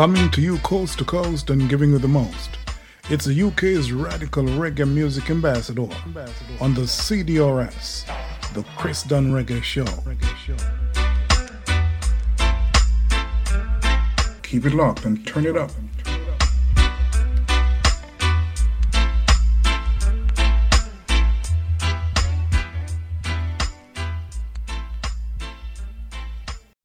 Coming to you coast to coast and giving you the most. It's the UK's radical reggae music ambassador on the CDRS, the Chris Dunn Reggae Show. Keep it locked and turn it up.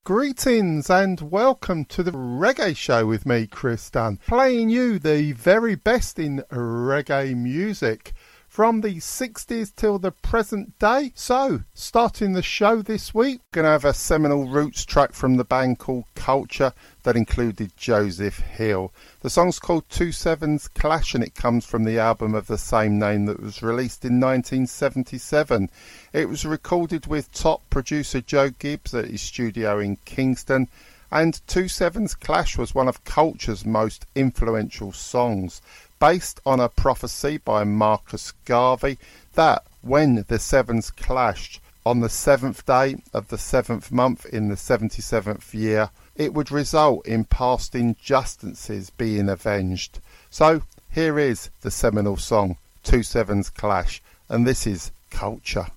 Greetings and welcome to the Reggae Show with me, Chris Dunn, playing you the very best in reggae music from the 60s till the present day. So, starting the show this week, going to have a seminal roots track from the band called Culture that included Joseph Hill. The song's called Two Sevens Clash and it comes from the album of the same name that was released in 1977. It was recorded with top producer Joe Gibbs at his studio in Kingston and Two Sevens Clash was one of Culture's most influential songs based on a prophecy by Marcus Garvey that when the sevens clashed on the seventh day of the seventh month in the 77th year, it would result in past injustices being avenged. So here is the seminal song, Two Sevens Clash, and this is Culture.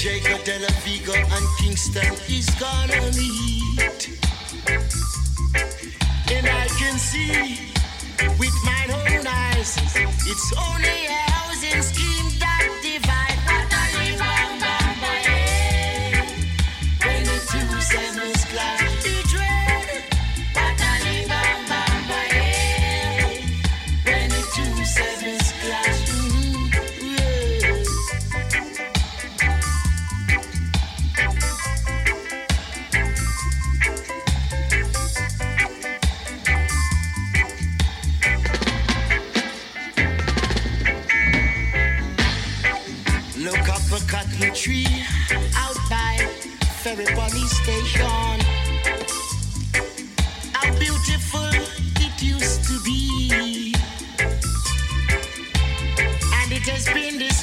Jamaica, Del Vigo, and Kingston is gonna meet. And I can see with my own eyes, it's only a housing scheme.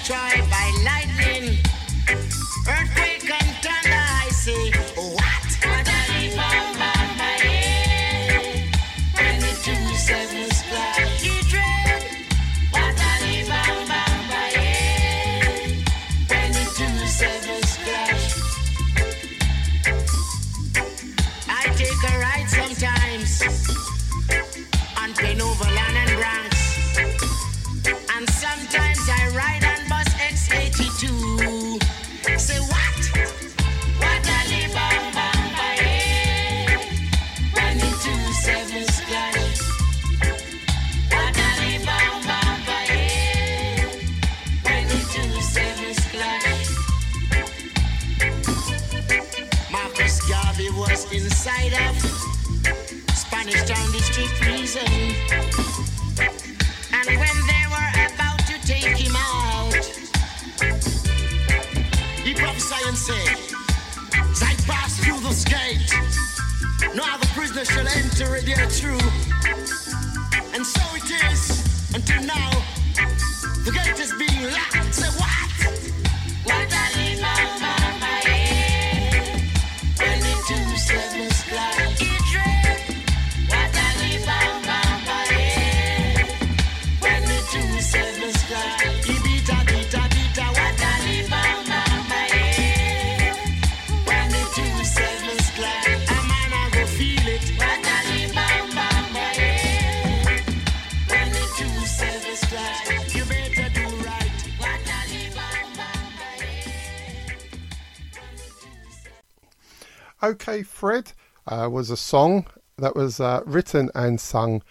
OK Fred uh, was a song that was uh, written and sung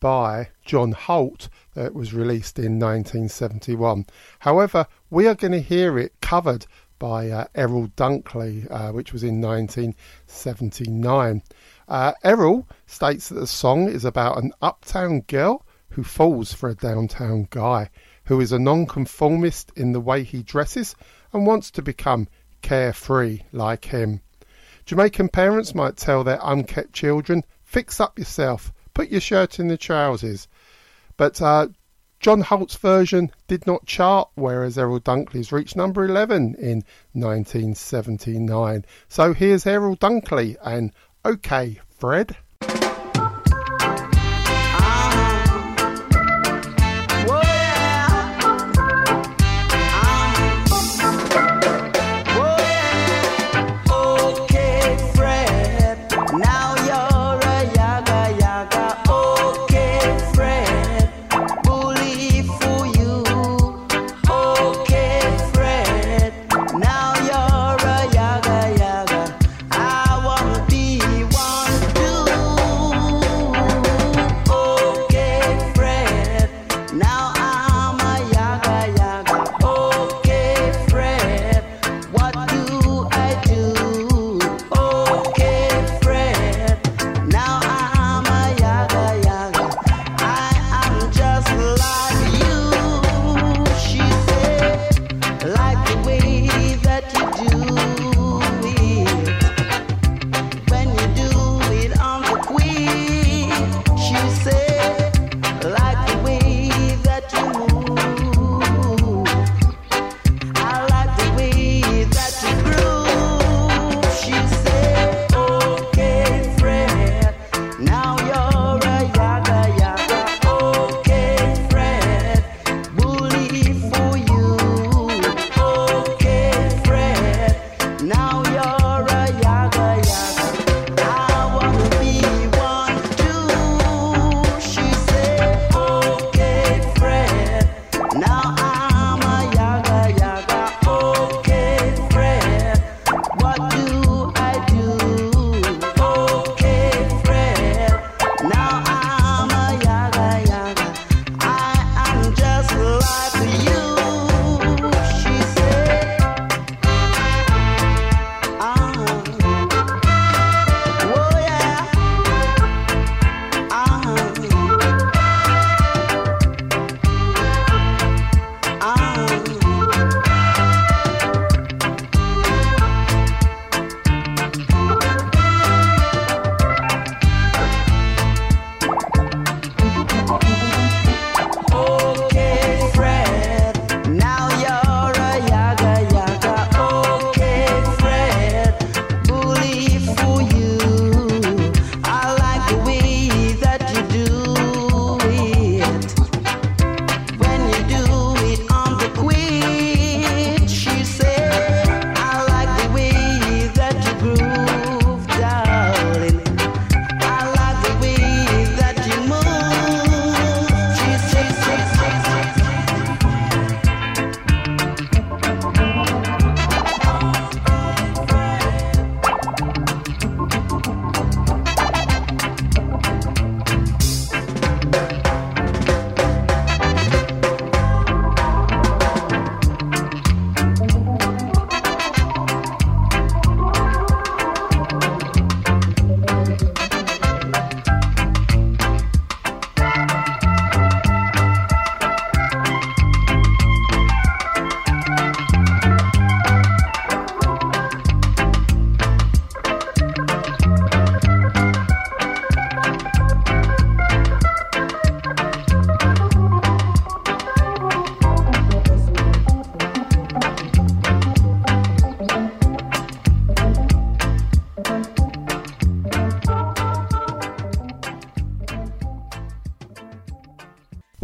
by John Holt that was released in 1971. However, we are going to hear it covered by uh, Errol Dunkley, uh, which was in 1979. Uh, Errol states that the song is about an uptown girl who falls for a downtown guy who is a nonconformist in the way he dresses and wants to become carefree like him. Jamaican parents might tell their unkept children, fix up yourself, put your shirt in the trousers. But uh, John Holt's version did not chart, whereas Errol Dunkley's reached number 11 in 1979. So here's Errol Dunkley and OK Fred.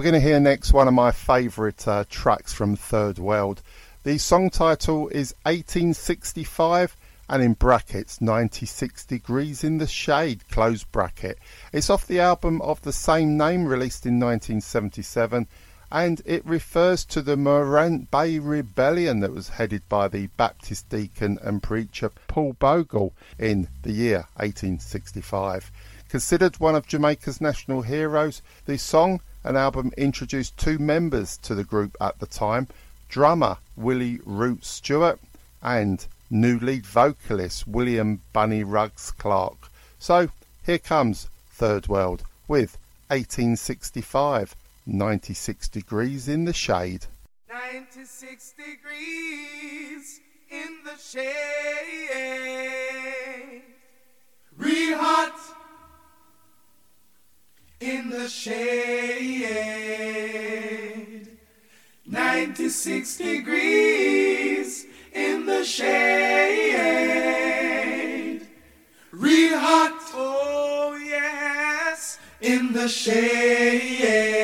Going to hear next one of my favourite uh, tracks from Third World. The song title is 1865 and in brackets 96 degrees in the shade close bracket. It's off the album of the same name released in 1977 and it refers to the Morant Bay Rebellion that was headed by the Baptist deacon and preacher Paul Bogle in the year 1865. Considered one of Jamaica's national heroes, the song and album introduced two members to the group at the time drummer Willie Root Stewart and new lead vocalist William Bunny Rugs Clark. So here comes Third World with 1865, 96 degrees in the shade. 96 degrees in the shade. Real hot in the shade. 96 degrees in the shade. Real hot, oh yes, in the shade.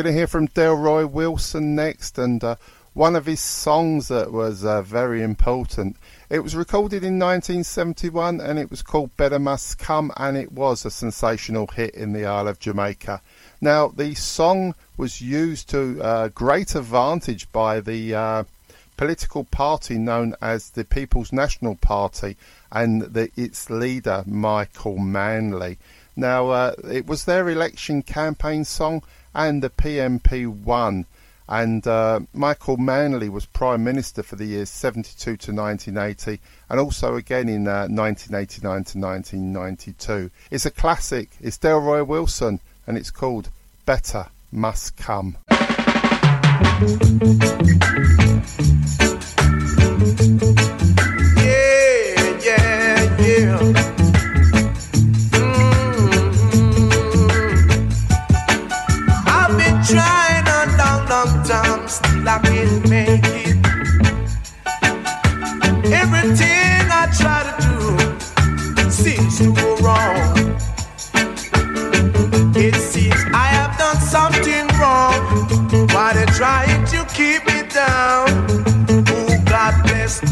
Going to hear from Delroy Wilson next, and uh, one of his songs that was uh, very important. It was recorded in 1971 and it was called Better Must Come, and it was a sensational hit in the Isle of Jamaica. Now, the song was used to uh, great advantage by the uh, political party known as the People's National Party and the, its leader, Michael Manley. Now, uh, it was their election campaign song, and the PNP won. And uh, Michael Manley was Prime Minister for the years 72 to 1980 and also again in uh, 1989 to 1992. It's a classic. It's Delroy Wilson and it's called Better Must Come.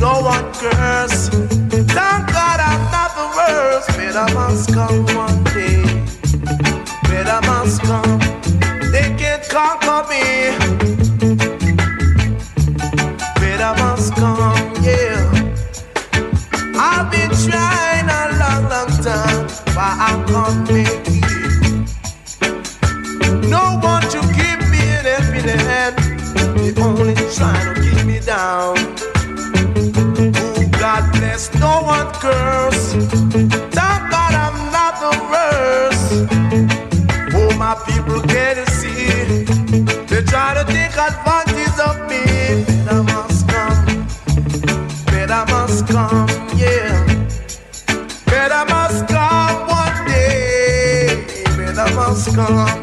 No one curse. Thank God I'm not the worst. Better must come one day. Better must come. They can't conquer me. Curse. Thank God I'm not the worst. Oh, my people can't see. They try to take advantage of me. Better must come. Better must come, yeah. Better must come one day. Better must come.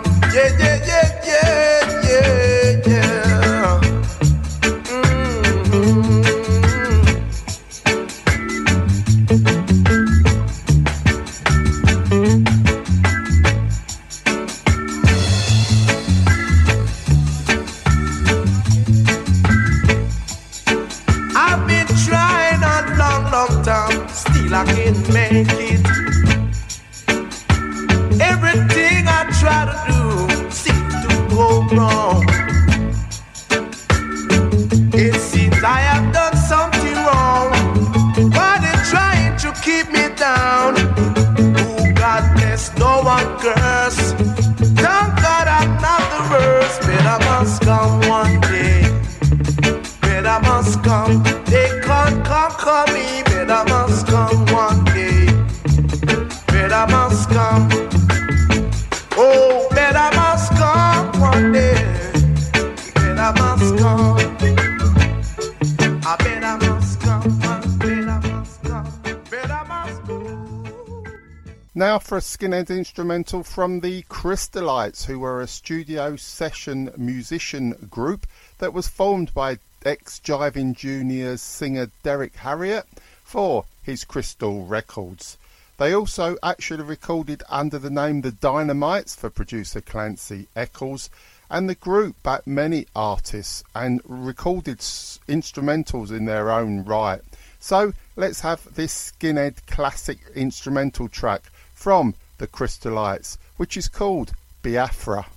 A skinhead instrumental from the Crystalites, who were a studio session musician group that was formed by ex Jiving Juniors singer Derrick Harriott for his Crystal Records. They also actually recorded under the name The Dynamites for producer Clancy Eccles, and the group backed many artists and recorded instrumentals in their own right. So let's have this skinhead classic instrumental track from the Crystalites, which is called Biafra.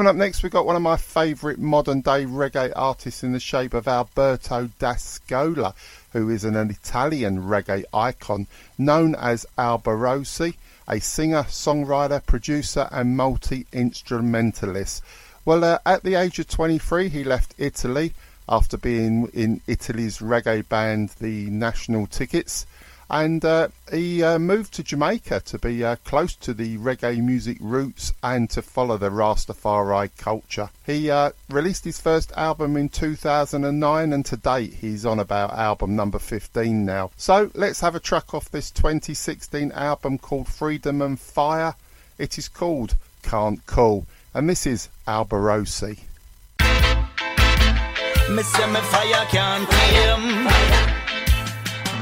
Coming up next, we've got one of my favourite modern day reggae artists in the shape of Alberto D'Ascola, who is an Italian reggae icon known as Alborosie, a singer, songwriter, producer, and multi instrumentalist. Well, uh, at the age of 23, he left Italy after being in Italy's reggae band, the National Tickets and uh, he uh, moved to Jamaica to be uh, close to the reggae music roots and to follow the Rastafari culture. He uh, released his first album in 2009, and to date he's on about album number 15 now. So let's have a track off this 2016 album called Freedom and Fire. It is called Can't Cool, and this is Alborosie. Me say me fire can't tame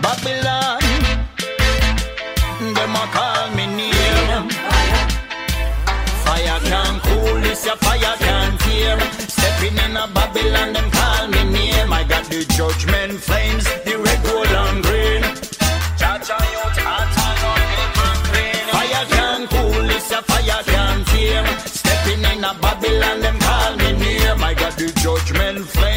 Babylon Them a call me name Fire can't cool this a fire can't tear. Stepping in a Babylon them call me name I got the judgment flames The red, gold and green. Fire can't cool this a fire can't tear. Stepping in a Babylon them call me name I got the judgment flames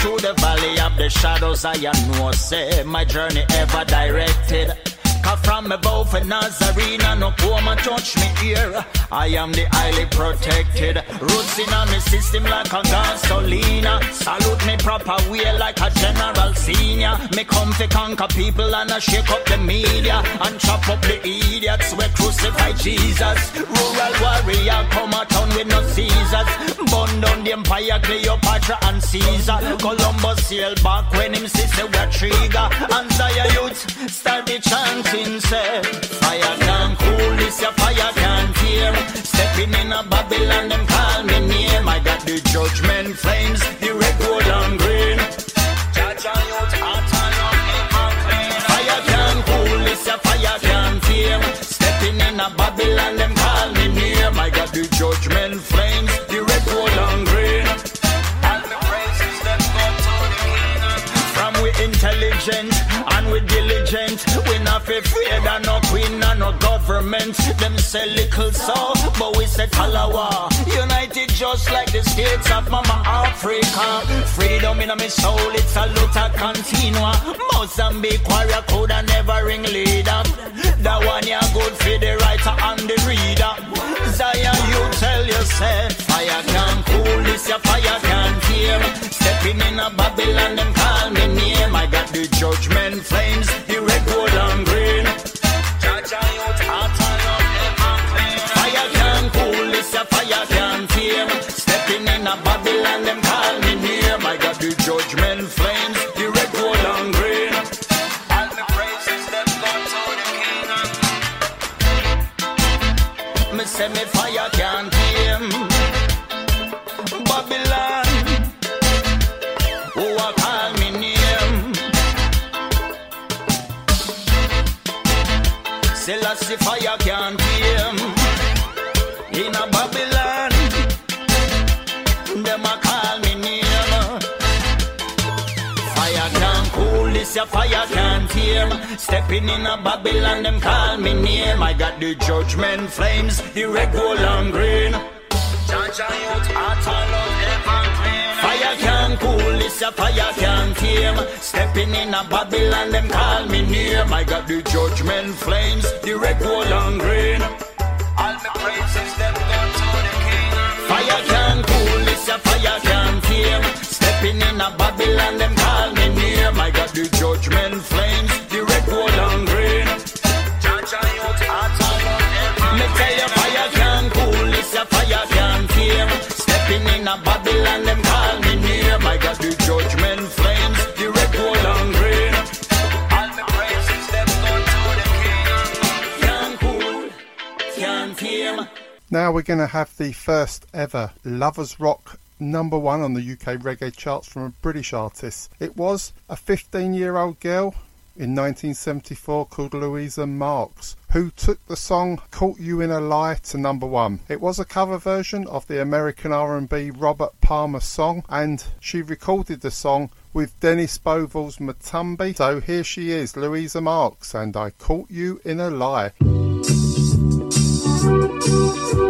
through the valley of the shadows I know say My journey ever directed From above for Nazarene. No come and touch me here I am the highly protected. Roots in a me system like a gasolina. Salute me proper way like a general senior. Me come to conquer people and I shake up the media. And chop up the idiots we crucify Jesus. Rural warrior come a town with no Caesars. Burn down the empire Cleopatra and Caesar. Columbus sailed back when him sister were trigger. And Zion youth start the chanting say Fire can cool this your fire can tear. Stepping in a Babylon them call me name. I got the judgment flames the red gold and green. Fire can cool this your fire can tear. Stepping in a Babylon them call me name. I got the judgment flames the red gold and green. From we intelligent and we diligent not fi afraid of no queen and no government. Them say little so, but we say talawa. United just like the states of Mama Africa. Freedom in my soul, it's a luta continua. Mozambique warrior coulda never ring leader. That one ya good for the writer and the reader. Zion, you yourself. Fire can cool this, your fire can tear. Stepping in a Babylon, them call me name. I got the judgment flames, the red, gold and green. Fire can cool this, your fire can tear. Stepping in a Babylon, them call me your fire can't tame. Stepping in a Babylon, them call me name. I got the judgment flames, the red, gold, and green. Fire can't cool this, your fire can't tame. Stepping in a Babylon, them call me name. I got the judgment flames, the red, gold, and green. All the praises them go to the king. Fire can't cool this, your fire can't tame. Stepping in a Babylon, them call me Now we're going to have the first ever Lovers Rock number one on the UK reggae charts from a British artist. It was a 15 year old girl in 1974 called Louisa Marks who took the song Caught You in a Lie to number one. It was a cover version of the American R&B Robert Palmer song and she recorded the song with Dennis Bovell's Matumbi. So here she is, Louisa Marks, and I Caught You in a Lie. Thank you.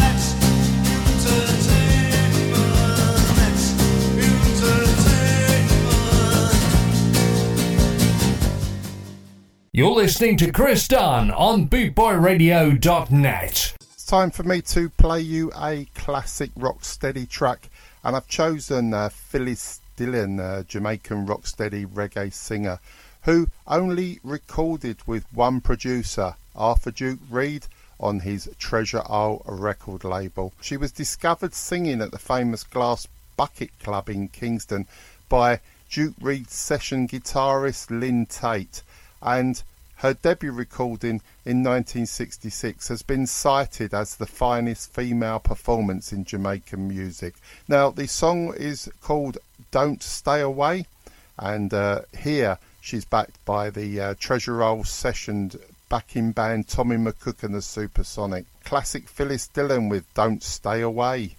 You're listening to Chris Dunn on BootboyRadio.net. It's time for me to play you a classic rocksteady track, and I've chosen uh, Phyllis Dillon, a Jamaican rocksteady reggae singer, who only recorded with one producer, Arthur Duke Reid, on his Treasure Isle record label. She was discovered singing at the famous Glass Bucket Club in Kingston by Duke Reid's session guitarist Lynn Taitt, and her debut recording in 1966 has been cited as the finest female performance in Jamaican music. Now, the song is called Don't Stay Away, and uh, here she's backed by the uh, Treasure Isle sessioned backing band Tommy McCook and the Supersonic. Classic Phyllis Dillon with Don't Stay Away.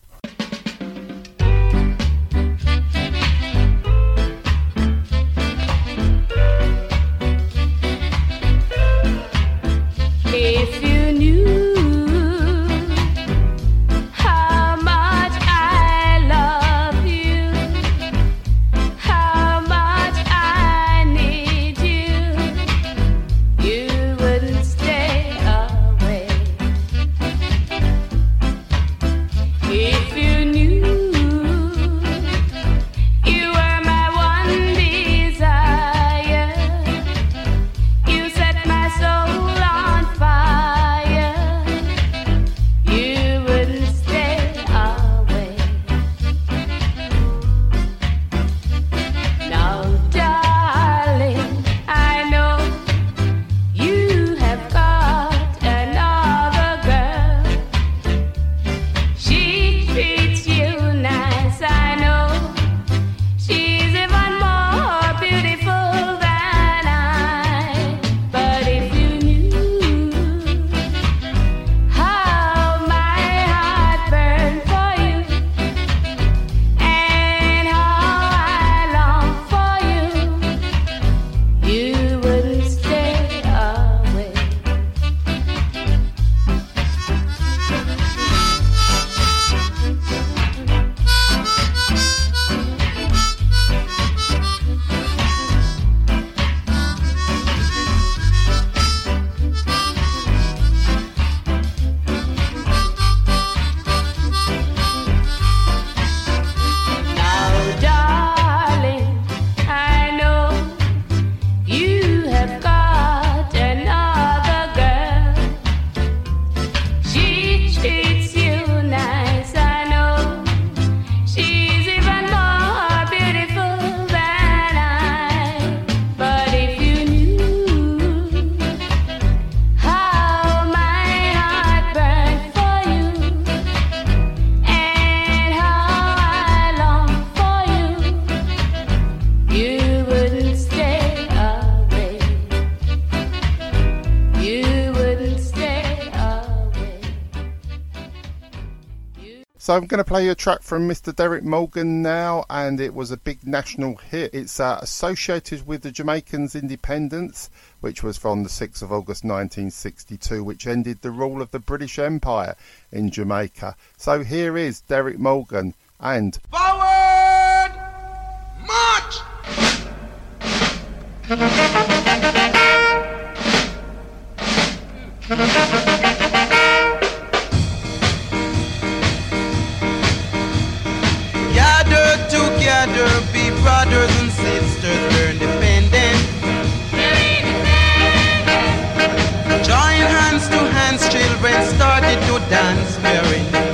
So I'm going to play you a track from Mr. Derrick Morgan now, and it was a big national hit. It's uh, associated with the Jamaicans' independence, which was from the 6th of August 1962, which ended the rule of the British Empire in Jamaica. So here is Derrick Morgan and Forward March! brothers and sisters, learn dependent. Join hands to hands, children started to dance, we're independent.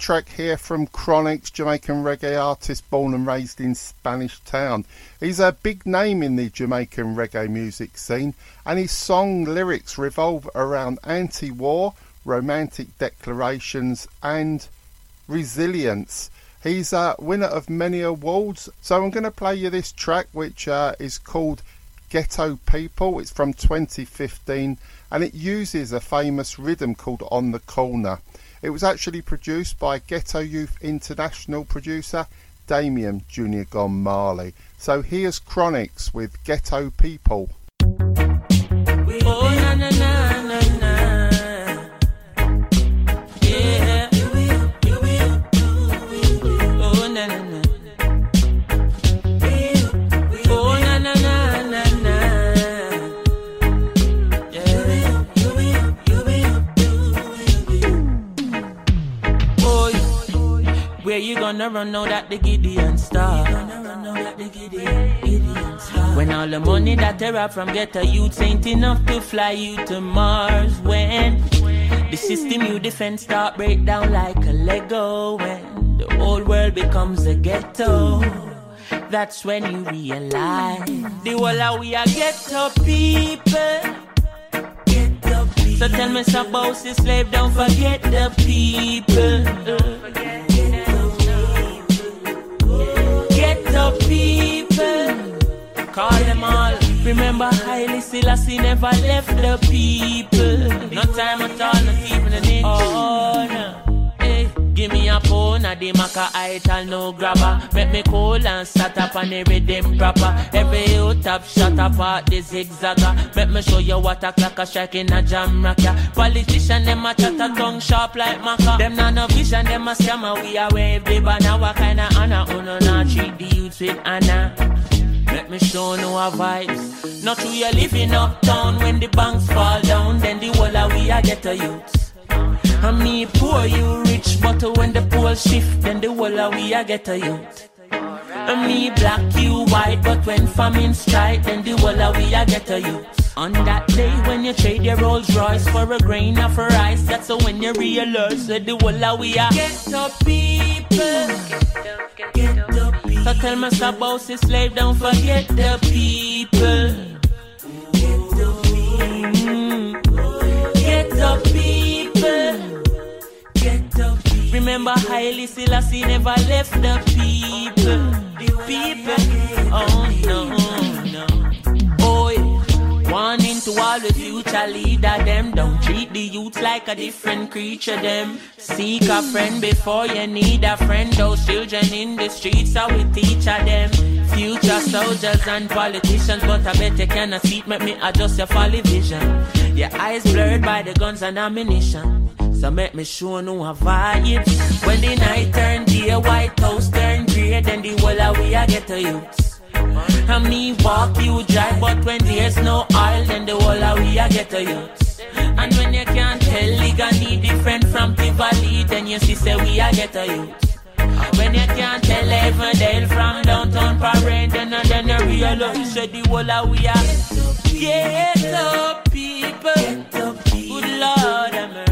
Track here from Chronixx, Jamaican reggae artist born and raised in Spanish Town. He's a big name in the Jamaican reggae music scene, and his song lyrics revolve around anti war, romantic declarations, and resilience. He's a winner of many awards, so I'm going to play you this track, which uh, is called Ghetto People. It's from 2015 and it uses a famous rhythm called On the Corner. It was actually produced by Ghetto Youth International producer Damian Junior Gong Marley. So here's Chronixx with Ghetto People. You gonna run out at the Gideon star? When all the money that they rob from ghetto youths ain't enough to fly you to Mars. When the system you defend start break down like a Lego. When the whole world becomes a ghetto. That's when you realize the whole of we are ghetto people. So tell me some bossy slave, don't forget the people. The people. Call them all. Remember, Haile Selassie never left the people. No time at all, not even an. Oh, no. Give me a phone, a the maca ital no grabber. Make me cool and start up on the rhythm proper. Every you top shot apart the zigzagger. Make me show you what a clock a strike in a jam rock ya. Politician them a chat a tongue sharp like maca. Them not no vision, them a scammer. We a wave the banner. What kind of honor? Uno not treat the youths with honor. Let me show no vibes. Not we are living uptown when the banks fall down, then the whole of we a get a youths. And me poor, you rich, but when the poor shift, then the whole of we a get a youth. And me black, you white, but when famine strike, then the whole of we a get a youth. On that day when you trade your Rolls Royce for a grain of rice, that's when you realize that the whole of we a get up people. Get. So tell me about this slave, don't forget the people. Remember Haile Selassie never left the people. The people. Oh no, no. Yeah. Warning to all the future leader them Don't treat the youth like a different creature them Seek a friend before you need a friend Those children in the streets how we teach them Future soldiers and politicians But I bet you cannot see make me adjust your folly vision Your eyes blurred by the guns and ammunition so make me show no a vibes When the night turn day, White House turn grey Then the whole of we a get to youths and me walk, you drive, but when there's no oil, then the whole of we a get a youth. And when you can't tell Liguanea different from Tivoli, then you see say we a get a youth. When you can't tell Everdale from downtown Parade, then and then you realize say the whole of we a get up people. Good Lord have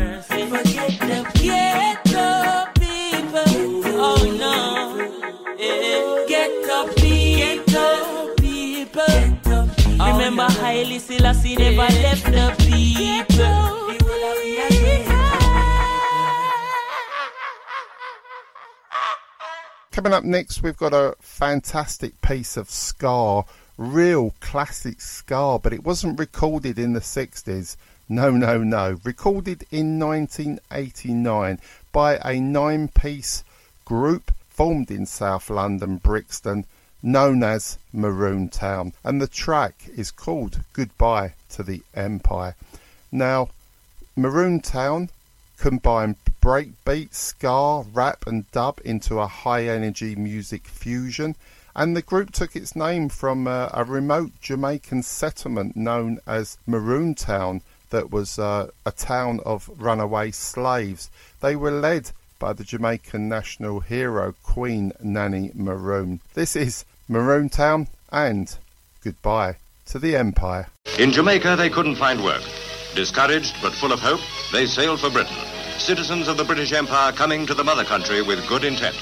Remember Haile Selassie never left the people. Coming up next, we've got a fantastic piece of ska, real classic ska, but it wasn't recorded in the 60s. No, no, no. Recorded in 1989 by a nine piece group formed in South London, Brixton, known as Maroon Town. And the track is called Goodbye to the Empire. Now, Maroon Town combined breakbeat, ska, rap, and dub into a high energy music fusion. And the group took its name from uh, a remote Jamaican settlement known as Maroon Town, that was uh, a town of runaway slaves. They were led by the Jamaican national hero Queen Nanny Maroon. This is Maroon Town and goodbye to the Empire. In Jamaica, they couldn't find work. Discouraged but full of hope, they sailed for Britain. citizens of the British Empire coming to the mother country with good intent.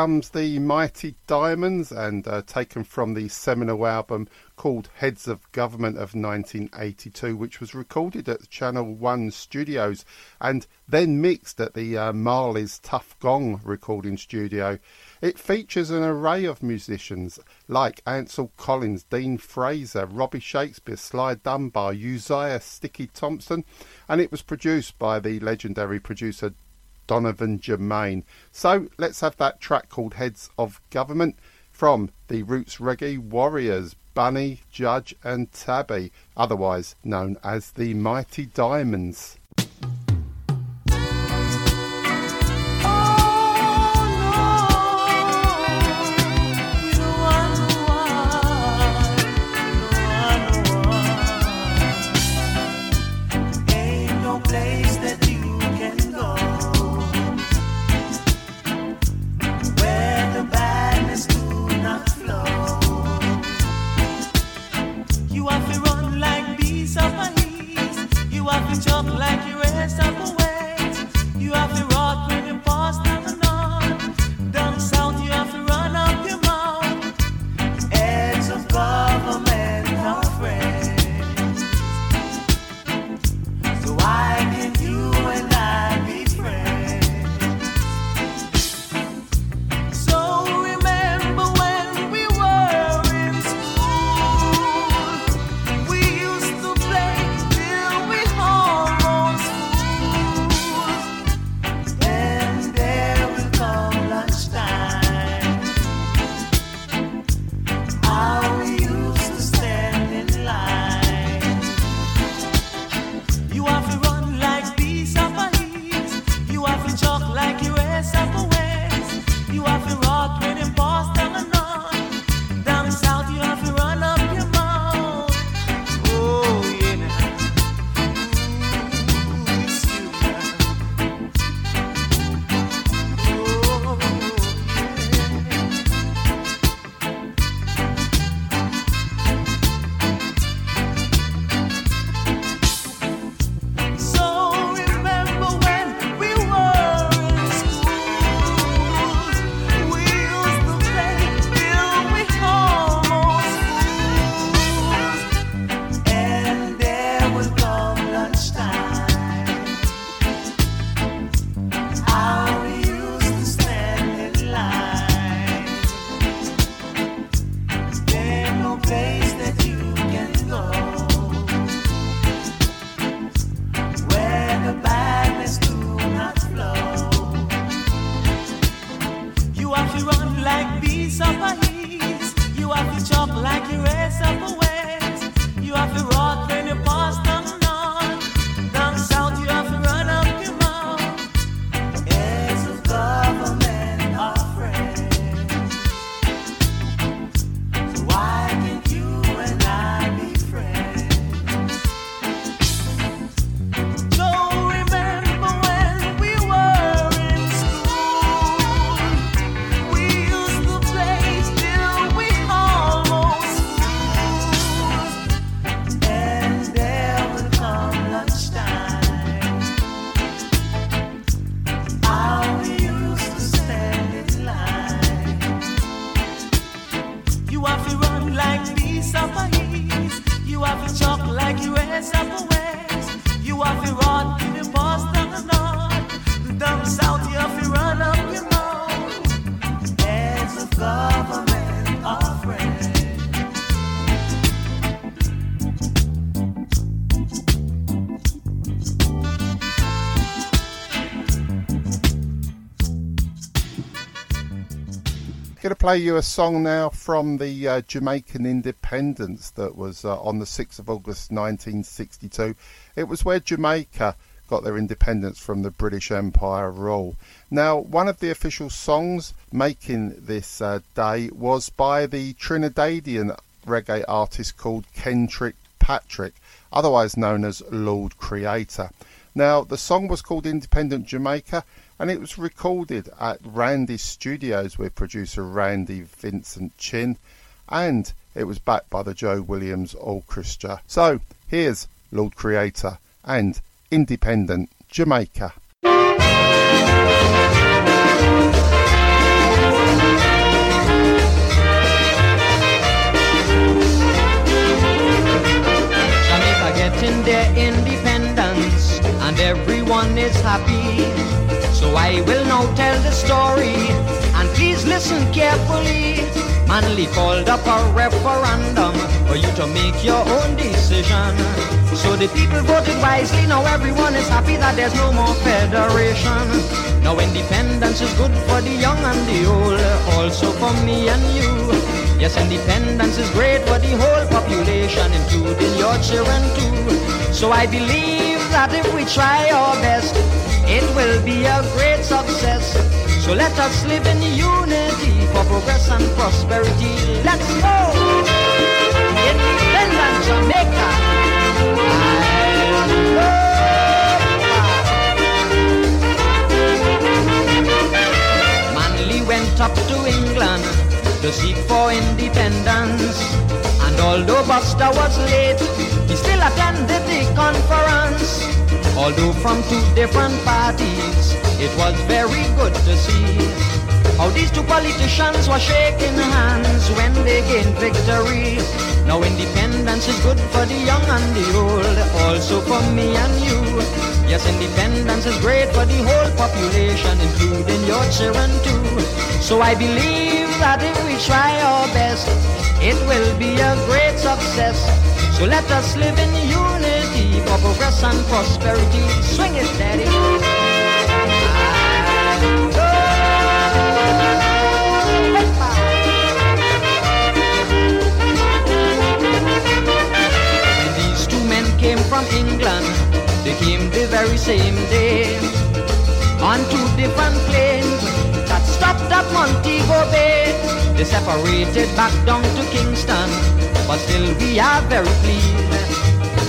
Comes the Mighty Diamonds, and uh, taken from the seminal album called Heads of Government of 1982, which was recorded at Channel One Studios and then mixed at the uh, Marley's Tuff Gong recording studio. It features an array of musicians like Ansel Collins, Dean Fraser, Robbie Shakespeare, Sly Dunbar, Uzziah Sticky Thompson, and it was produced by the legendary producer Donovan Germain. So let's have that track called Heads of Government from the Roots Reggae Warriors, Bunny, Judge, and Tabby, otherwise known as the Mighty Diamonds. Play you a song now from the uh, Jamaican independence that was uh, on the 6th of August 1962. It was where Jamaica got their independence from the British Empire rule. Now, one of the official songs making this uh, day was by the Trinidadian reggae artist called Kentrick Patrick, otherwise known as Lord Creator. Now, the song was called Independent Jamaica and it was recorded at Randy's studios with producer Randy Vincent Chin and it was backed by the Joe Williams Orchestra. So, here's Lord Creator and Independent Jamaica. Jamaica getting independence and everyone is happy. So I will now tell the story and please listen carefully. Manley called up a referendum for you to make your own decision. So the people voted wisely, now everyone is happy that there's no more federation. Now independence is good for the young and the old, also for me and you. Yes, independence is great for the whole population, including your children too. So I believe that if we try our best, it will be a great success. So let us live in unity for progress and prosperity. Let's go! Independent Jamaica. Manley went up to England to seek for independence. And although Buster was late, he still attended the conference. Although from two different parties, it was very good to see how these two politicians were shaking hands when they gained victory. Now independence is good for the young and the old, also for me and you. Yes, independence is great for the whole population, including your children too. So I believe that if we try our best, it will be a great success. So let us live in unity for progress and prosperity. Swing it, daddy. From England, they came the very same day on two different planes that stopped at Montego Bay. They separated back down to Kingston, but still we are very pleased.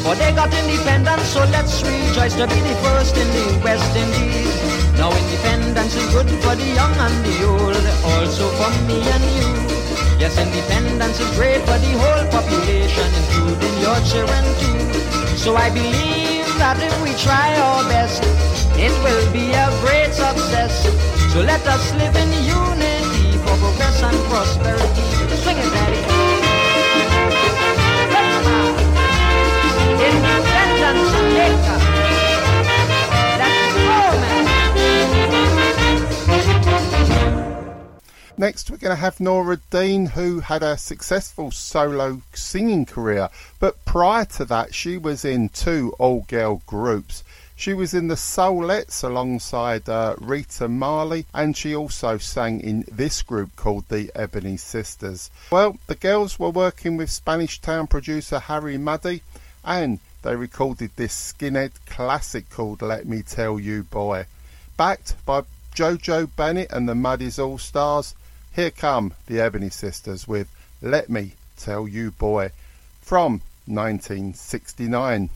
For they got independence, so let's rejoice to be the first in the West Indies. Now independence is good for the young and the old, also for me and you. Yes, independence is great for the whole population, including your children too. So I believe that if we try our best, it will be a great success. So let us live in unity for progress and prosperity. Swing it, daddy. Independence Next, we're going to have Nora Dean, who had a successful solo singing career, but prior to that, she was in two all girl groups. She was in the Soulettes alongside uh, Rita Marley, and she also sang in this group called the Ebony Sisters. Well, the girls were working with Spanish Town producer Harry Mudie, and they recorded this skinhead classic called Let Me Tell You Boy. Backed by Jojo Bennett and the Mudie's All Stars, here come the Ebony Sisters with Let Me Tell You Boy from 1969.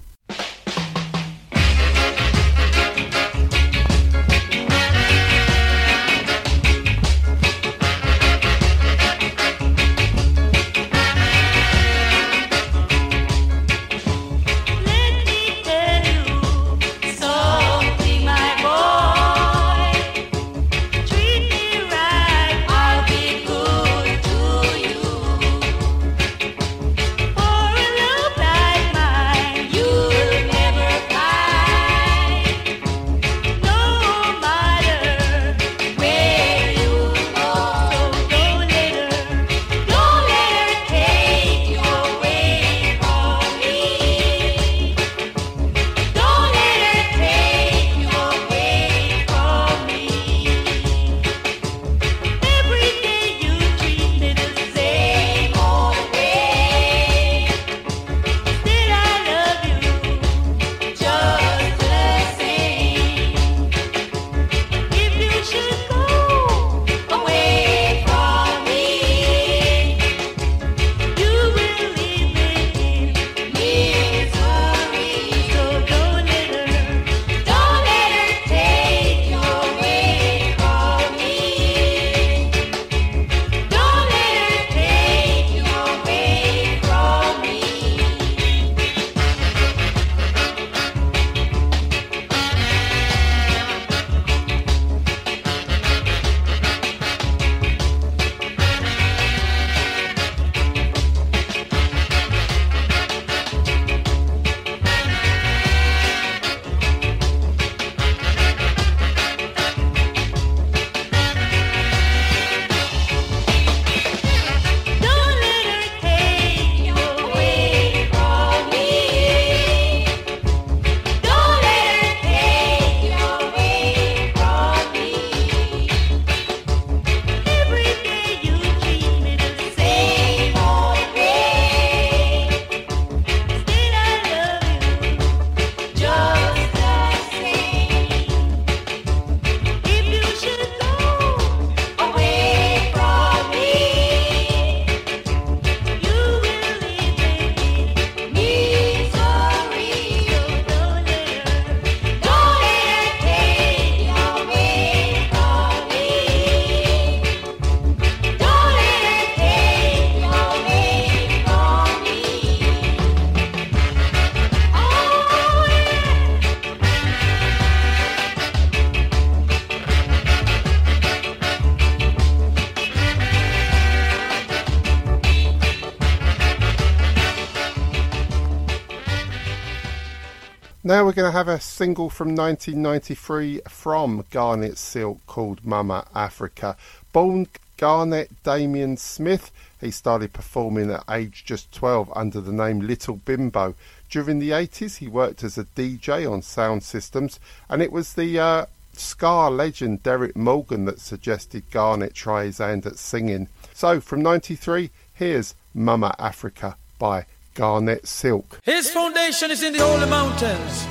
Now we're going to have a single from 1993 from Garnet Silk called Mama Africa. Born Garnet Damien Smith, he started performing at age just 12 under the name Little Bimbo. During the 80s, he worked as a DJ on sound systems, and it was the uh, ska legend Derrick Morgan that suggested Garnet try his hand at singing. So, from 93, here's Mama Africa by Garnet Silk. His foundation is in the holy mountains.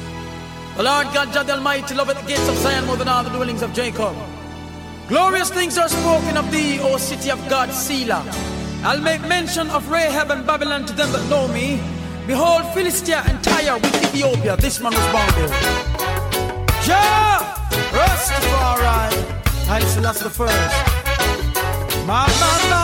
The Lord God, God Almighty, loveth the gates of Zion more than all the dwellings of Jacob. Glorious things are spoken of thee, O city of God, Selah. I'll make mention of Rahab and Babylon to them that know me. Behold, Philistia and Tyre with Ethiopia. This man was bound there. Yeah! Rastafari. Haile Selassie the first. My mama, Africa.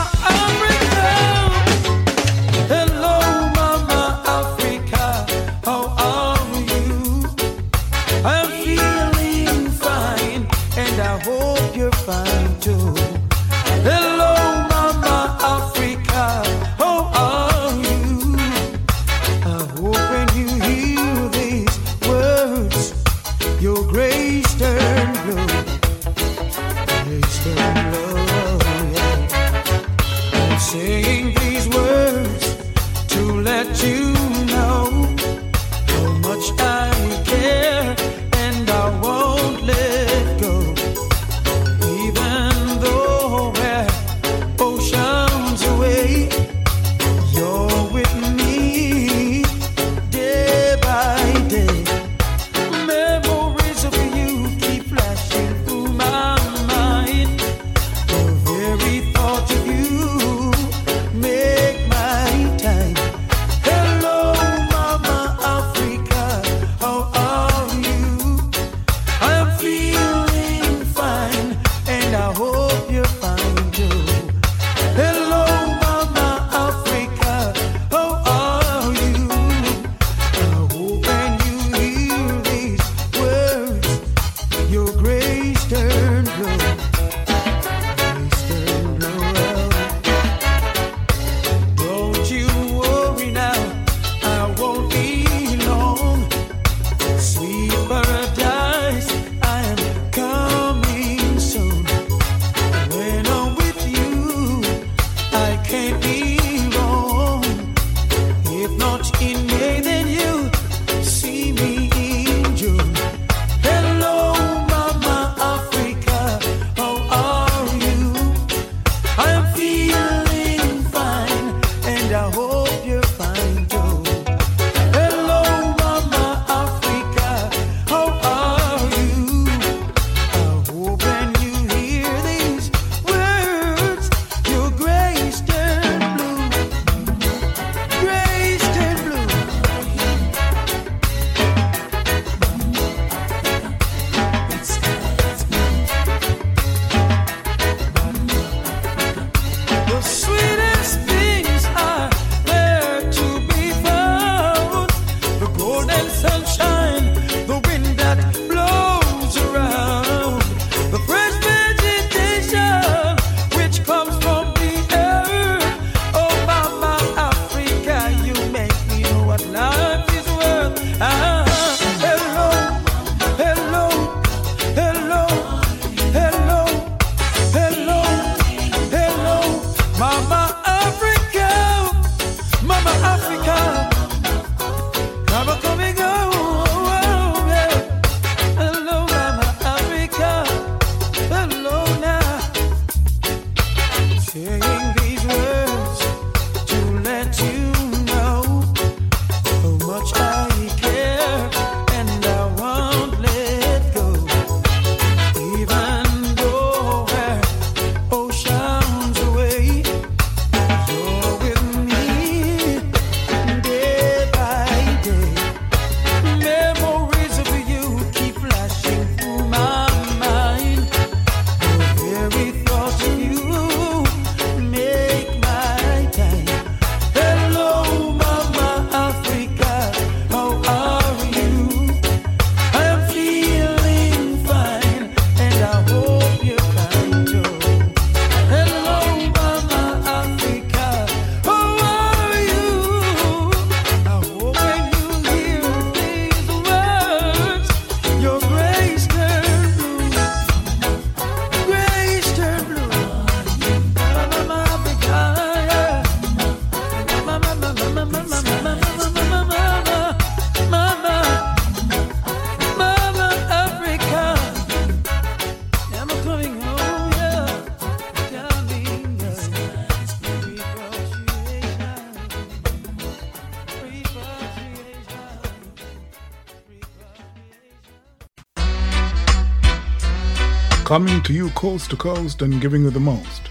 Coming to you coast to coast and giving you the most.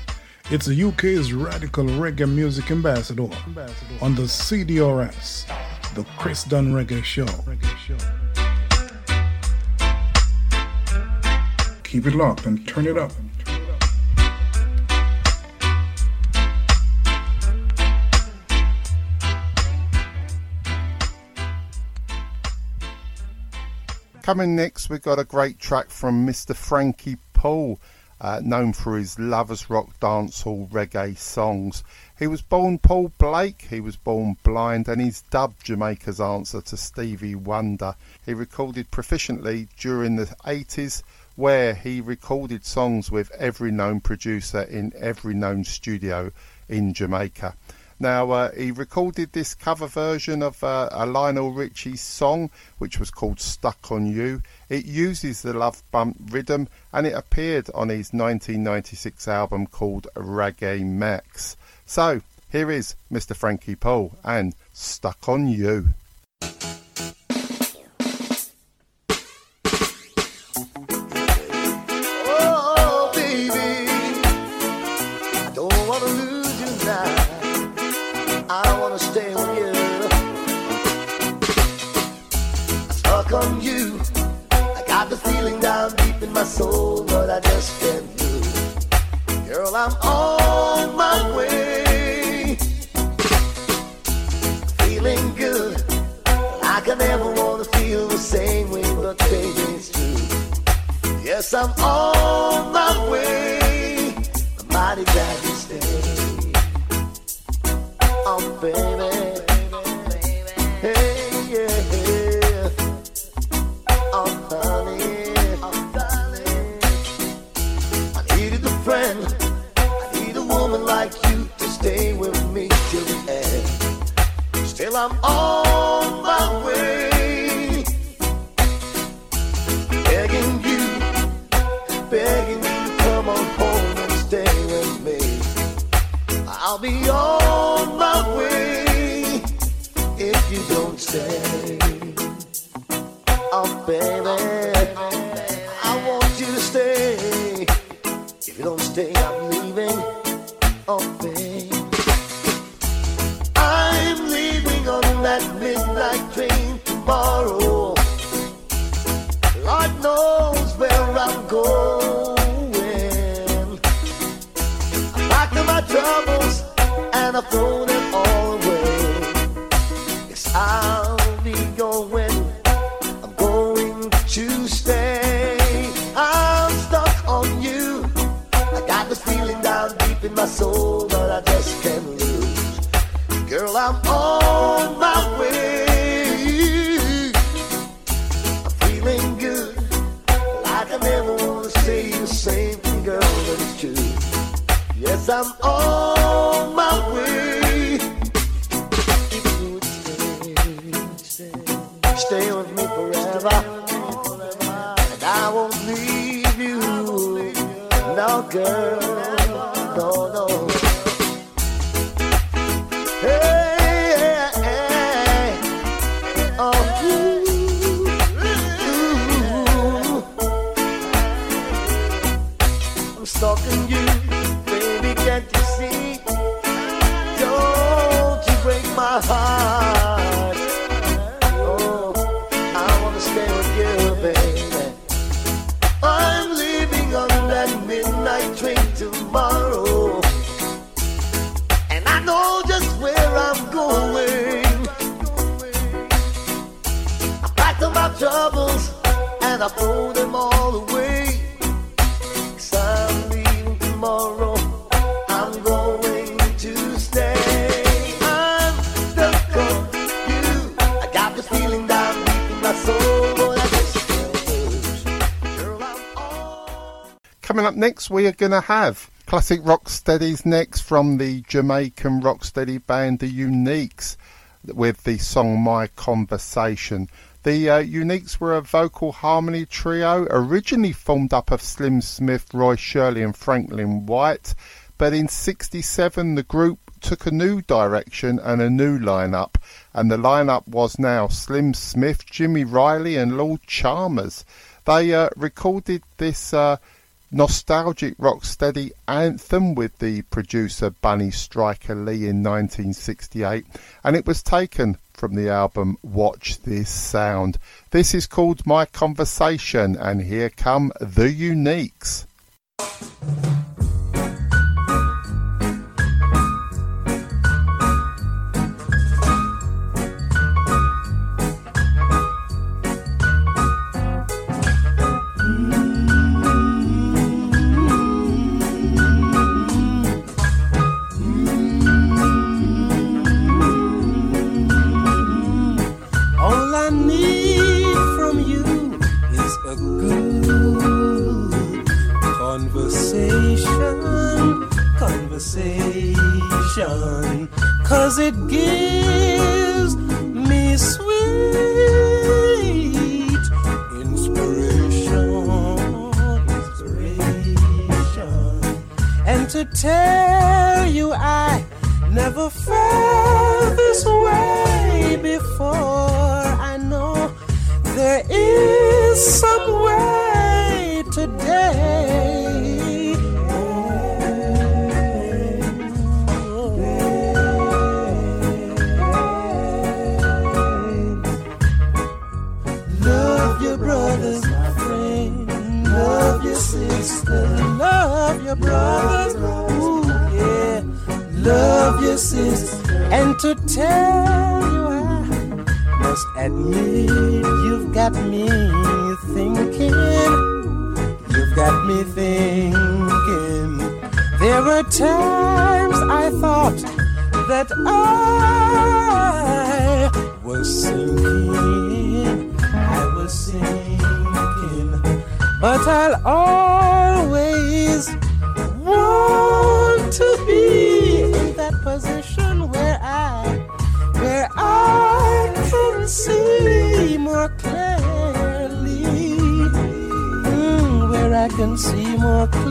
It's the UK's radical reggae music ambassador on the CDRS, the Chris Dunn Reggae Show. Keep it locked and turn it up. Coming next, we've got a great track from Mr. Frankie Paul, uh, known for his lovers rock dancehall reggae songs. He was born Paul Blake, he was born blind, and he's dubbed Jamaica's answer to Stevie Wonder. He recorded proficiently during the 80s, where he recorded songs with every known producer in every known studio in Jamaica. Now, uh, he recorded this cover version of uh, a Lionel Richie song, which was called Stuck on You. It uses the love bump rhythm and it appeared on his 1996 album called Reggae Max. So, here is Mr. Frankie Paul and Stuck on You. My soul, but I just can't lose. Girl, I'm on my way. Feeling good. Like I never wanna feel the same way, but baby, it's true. Yes, I'm on my way. I'm mighty glad you stayed. Oh, baby. I'm on my way. Begging you begging you come on home and stay with me. I'll be on my way if you don't stay. Oh, baby, I want you to stay. If you don't stay, and I throw them all away. Yes, I'll be going. I'm going to stay. I'm stuck on you. I got this feeling down deep in my soul, but I just can't lose. Girl, I'm on my way. I'm feeling good. Like I never wanna say the same thing, girl, but it's true. Yes, I'm girl. We are going to have classic rocksteadies next from the Jamaican rocksteady band The Uniques with the song My Conversation. The uh, Uniques were a vocal harmony trio originally formed up of Slim Smith, Roy Shirley, and Franklin White, but in 67 the group took a new direction and a new lineup, and the lineup was now Slim Smith, Jimmy Riley, and Lloyd Charmers. They uh, recorded this uh, nostalgic rocksteady anthem with the producer Bunny Striker Lee in 1968, and it was taken from the album Watch This Sound. This is called My Conversation, and here come the Uniques. Conversation, cause it gives me sweet inspiration, inspiration, and to tell you I never felt this way before. I know there is some way today. Love your sister. Love your brothers. Ooh, yeah. Love your sister. And to tell you, I must admit, you've got me thinking. You've got me thinking. There were times I thought that I was sinking. But I'll always want to be in that position where I, where I can see more clearly, Mm, where I can see more clearly.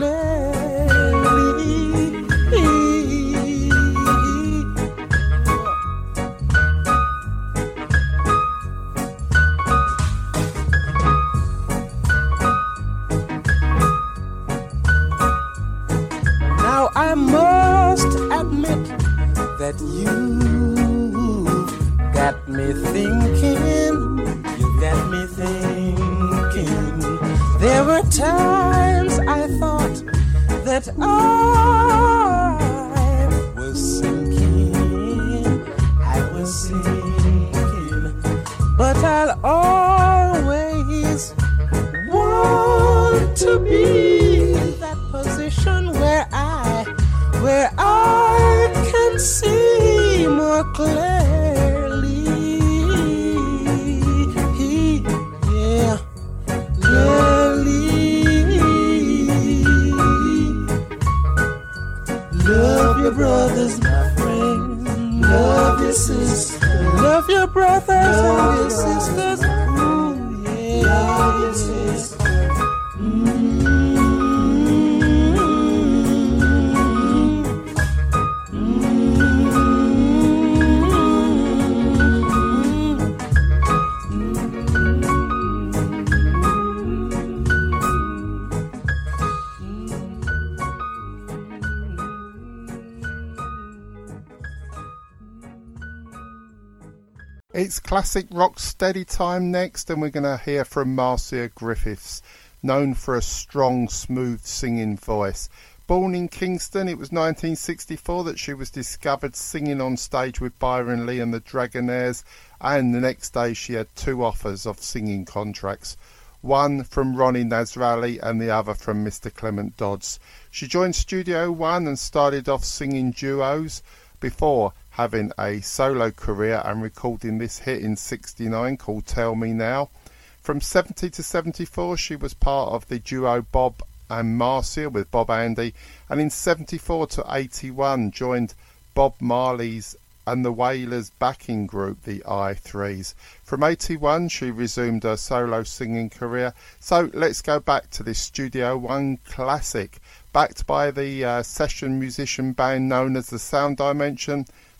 Classic rock steady time next, and we're going to hear from Marcia Griffiths, known for a strong, smooth singing voice. Born in Kingston, it was 1964 that she was discovered singing on stage with Byron Lee and the Dragonaires, and the next day she had two offers of singing contracts. One from Ronnie Nasralla and the other from Mr. Clement Dodds. She joined Studio One and started off singing duos before having a solo career and recording this hit in 69 called Tell Me Now. From 70 to 74, she was part of the duo Bob and Marcia with Bob Andy, and in 74 to 81 joined Bob Marley's and the Wailers backing group, the I3s. From 81, she resumed her solo singing career. So let's go back to this Studio One classic, backed by the uh, session musician band known as the Sound Dimension.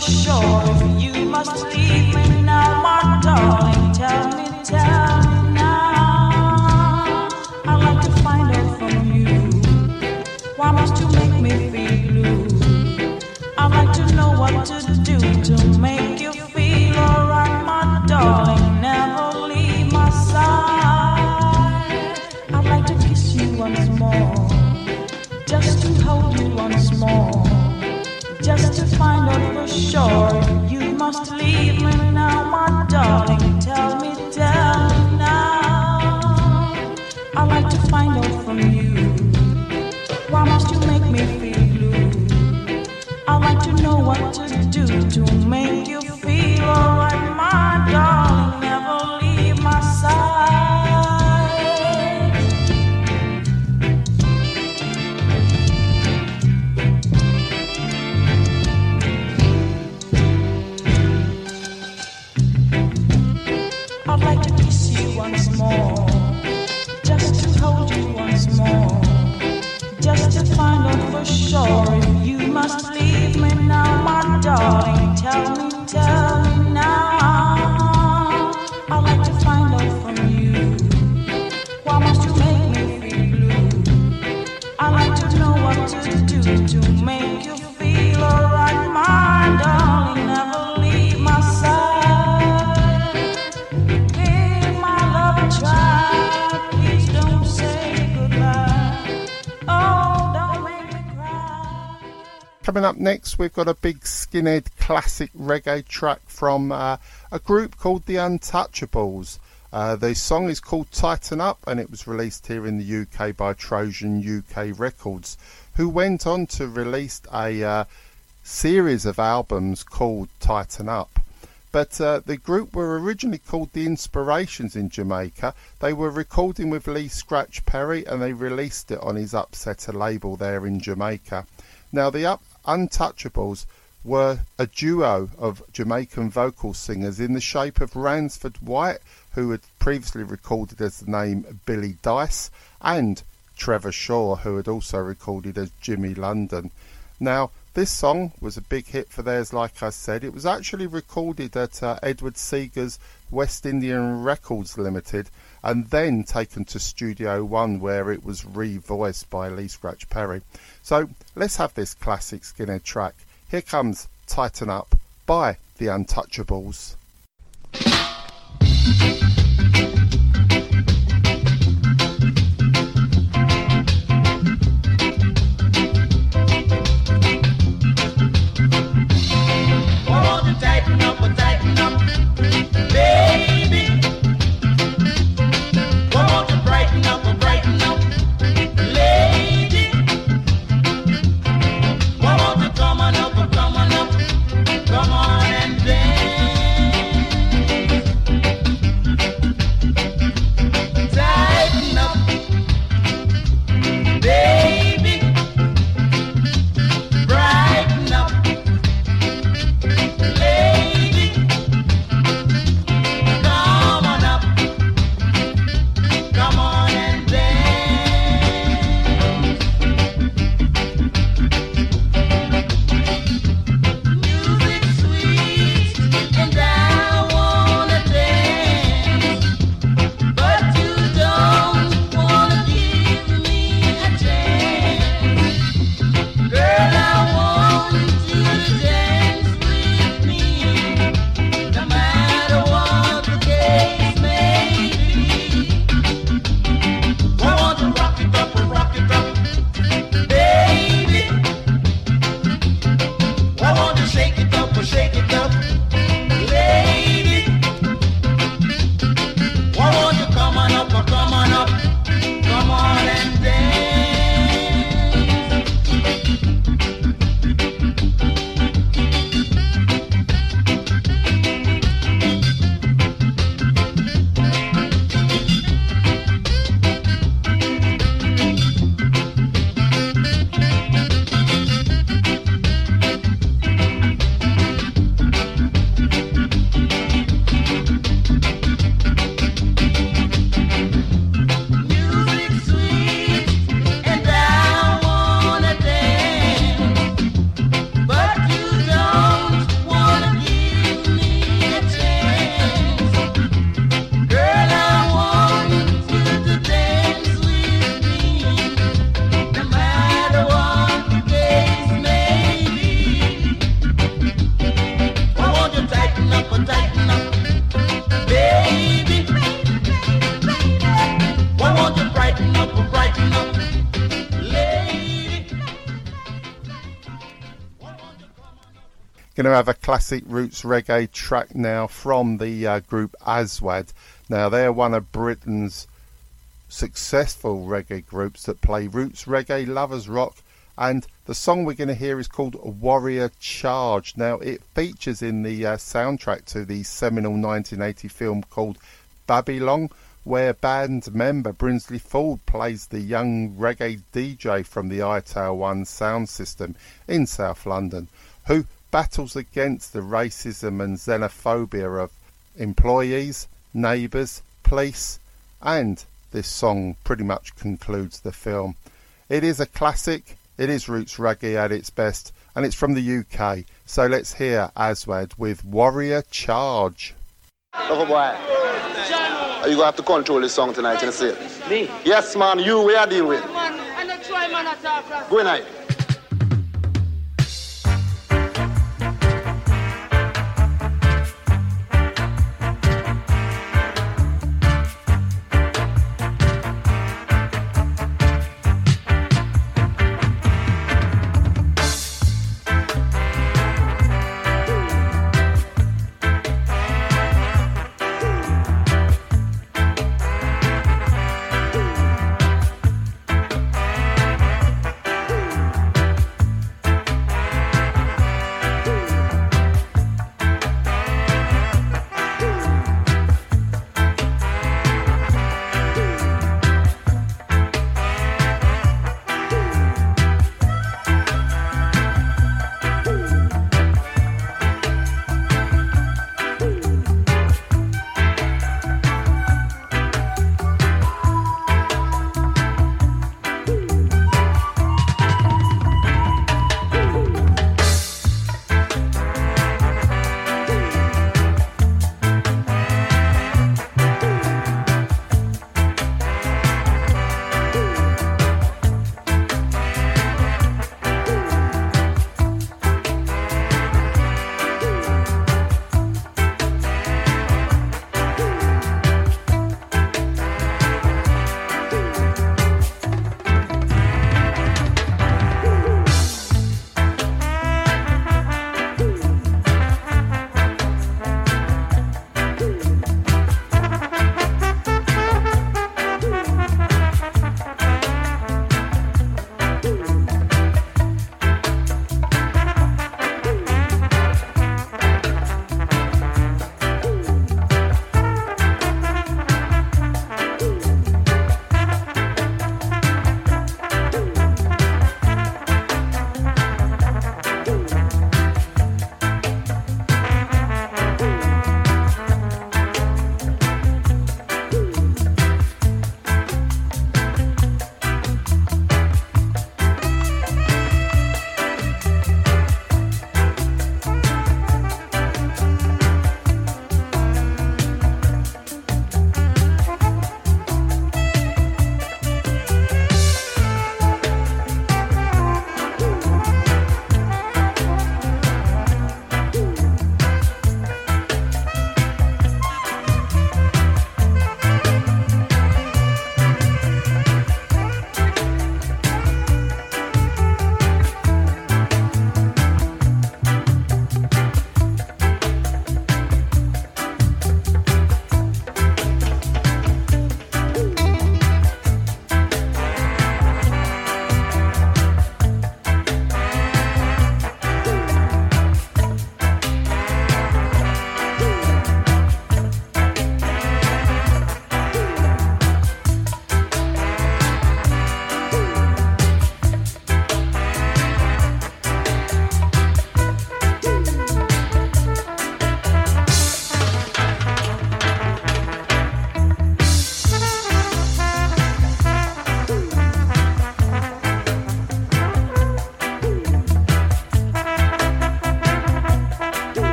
sure. You must leave me now, my darling, tell me, tell me now. I'd like to find out from you. Why must you make me feel blue? I'd like to know what to do to make sure. You must leave me now, my darling. Tell me, tell me now. I'd like to find out from you. Why must you make me feel blue? I'd like to know what to do to make up next, we've got a big skinhead classic reggae track from uh, a group called the Untouchables. Uh, the song is called Tighten Up and it was released here in the UK by Trojan UK Records, who went on to release a uh, series of albums called Tighten Up. But uh, the group were originally called The Inspirations in Jamaica. They were recording with Lee Scratch Perry and they released it on his Upsetter label there in Jamaica. Now, the Up- Untouchables were a duo of Jamaican vocal singers in the shape of Ransford White, who had previously recorded as the name Billy Dice, and Trevor Shaw, who had also recorded as Jimmy London. Now, this song was a big hit for theirs, like I said. It was actually recorded at uh, Edward Seaga's West Indian Records Limited and then taken to Studio One, where it was revoiced by Lee Scratch Perry. So let's have this classic skinhead track. Here comes Tighten Up by The Untouchables. Going to have a classic roots reggae track now from the uh, group Aswad. Now, they're one of Britain's successful reggae groups that play roots reggae, lovers rock, and the song we're going to hear is called Warrior Charge. Now, it features in the uh, soundtrack to the seminal 1980 film called Babylon, where band member Brinsley Ford plays the young reggae DJ from the ITAL 1 sound system in South London, who battles against the racism and xenophobia of employees, neighbours, police, and this song pretty much concludes the film. It is a classic, it is roots reggae at its best, and it's from the UK. So let's hear Aswad with Warrior Charge. Lover boy, Are you gonna have to control this song tonight, you see it? Me? Yes, man, you we are dealing with. Go night.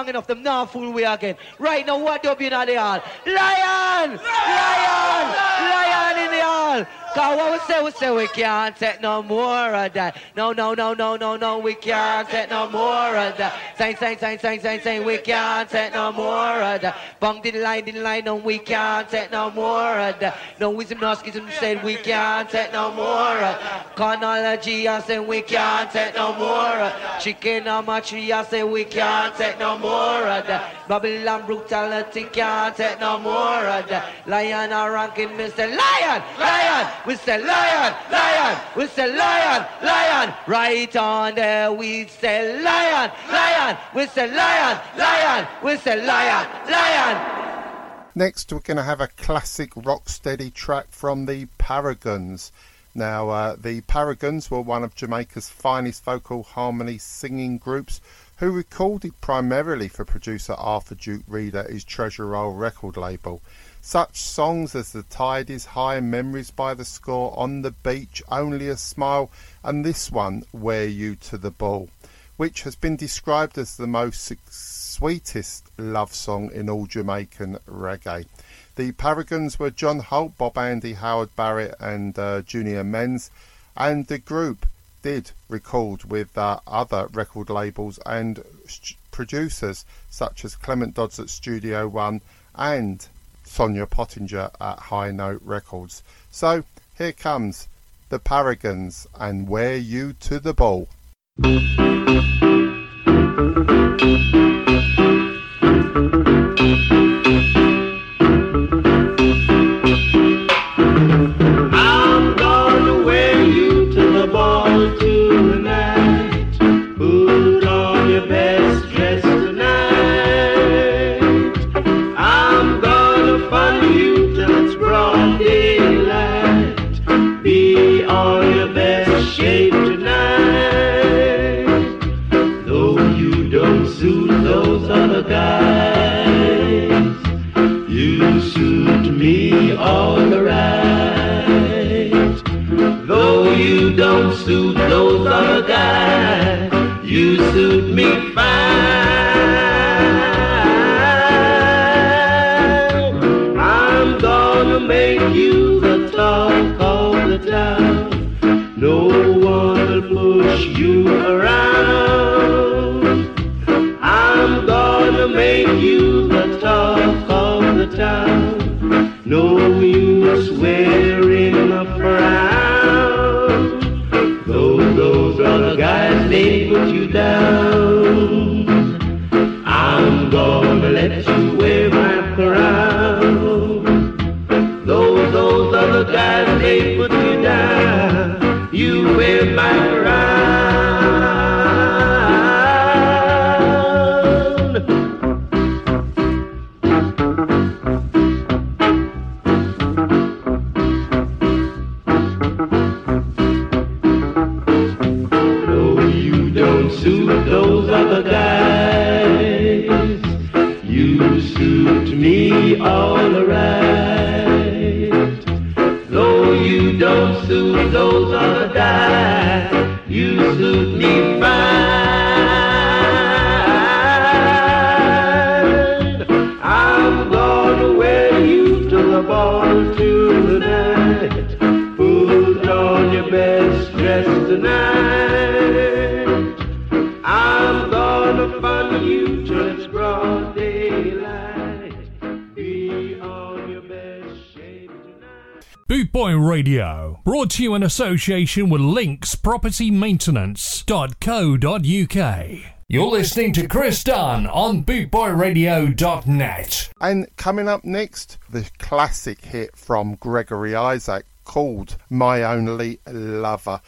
Long enough, them not fool we again. Right now, what up in the hall? Lion! Lion! Lion in the Cause what we say, we say we can't take no more of that. No, no, no, no, no, no, we can't take no more of that. Saying, saying, saying, saying, saying, saying, we can't take no more of that. Bang didn't lie, didn't lie, no, we can't take no more of that. No wisdom, no schism said we can't take no more of that. Chronology, I said we can't take no more of that. Chicken on my I said we can't take no more of that. Babylon brutality can't take no more of that. Lion or ranking, Mr. Lion, Lion. We say lion, lion. We say lion, lion. Right on there, we say lion, lion. We say lion, lion. We say lion, lion. Next, we're going to have a classic rocksteady track from the Paragons. Now, uh, the Paragons were one of Jamaica's finest vocal harmony singing groups who recorded primarily for producer Arthur Duke Reid at his Treasure Roll record label. Such songs as The Tide is High, Memories by the Score, On the Beach, Only a Smile, and this one, Wear You to the Ball, which has been described as the most sweetest love song in all Jamaican reggae. The Paragons were John Holt, Bob Andy, Howard Barrett, and uh, Junior Menz, and the group did record with uh, other record labels and st- producers such as Clement Dodds at Studio One and Sonia Pottinger at High Note Records. So here comes the Paragons and Wear You to the Ball. Suit those other guys, you suit me fine. I'm gonna make you the talk of the town. No one will push you around. I'm gonna make you the talk of the town. No use wearing a frown. May put you down, I'm gonna let you wear my crown. Though those other guys may Radio, brought to you in association with Links Property Maintenance.co.uk. You're listening to Chris Dunn on bootboyradio.net. And coming up next, the classic hit from Gregory Isaac called My Only Lover.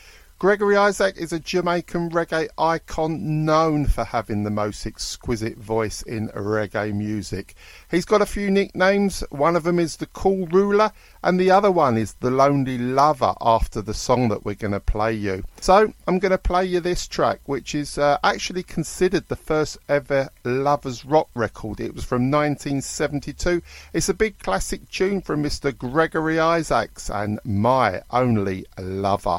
Gregory Isaac is a Jamaican reggae icon known for having the most exquisite voice in reggae music. He's got a few nicknames. One of them is the Cool Ruler, and the other one is the Lonely Lover after the song that we're going to play you. So I'm going to play you this track, which is uh, actually considered the first ever Lovers Rock record. It was from 1972. It's a big classic tune from Mr. Gregory Isaacs and My Only Lover.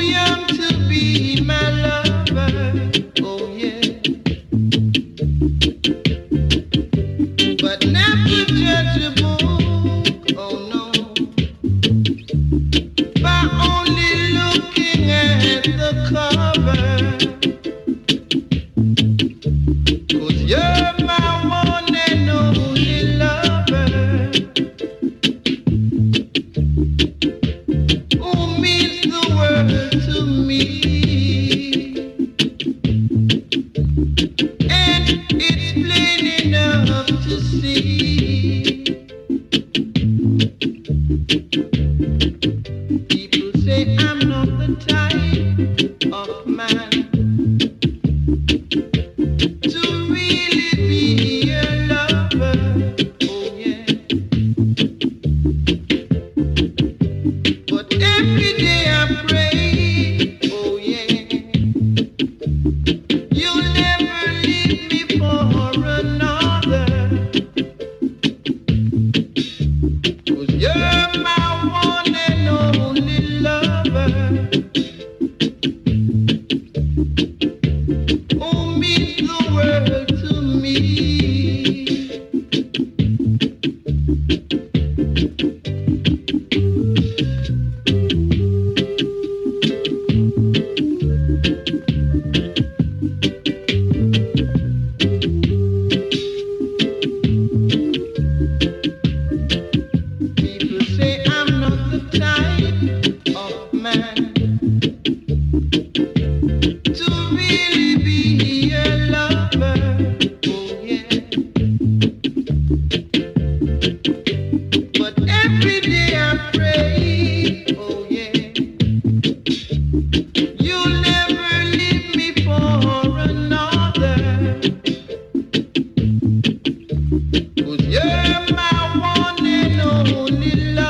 and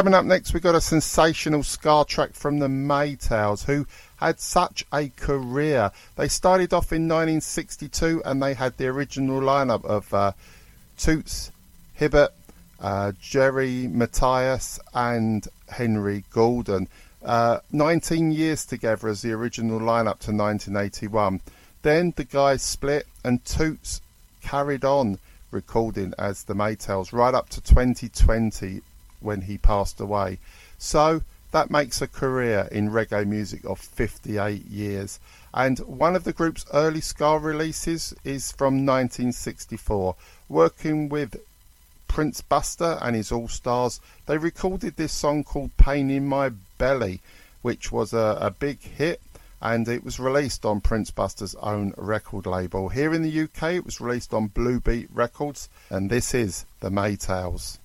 Coming up next, we've got a sensational ska track from the Maytals, who had such a career. They started off in 1962 and they had the original lineup of uh, Toots, Hibbert, uh, Jerry Matthias, and Henry Gordon. Uh, 19 years together as the original lineup to 1981. Then the guys split and Toots carried on recording as the Maytals right up to 2020 when he passed away. So that makes a career in reggae music of 58 years. And one of the group's early ska releases is from 1964. Working with Prince Buster and his All Stars, they recorded this song called Pain in My Belly, which was a, a big hit and it was released on Prince Buster's own record label. Here in the UK, it was released on Blue Beat Records, and this is the Maytals.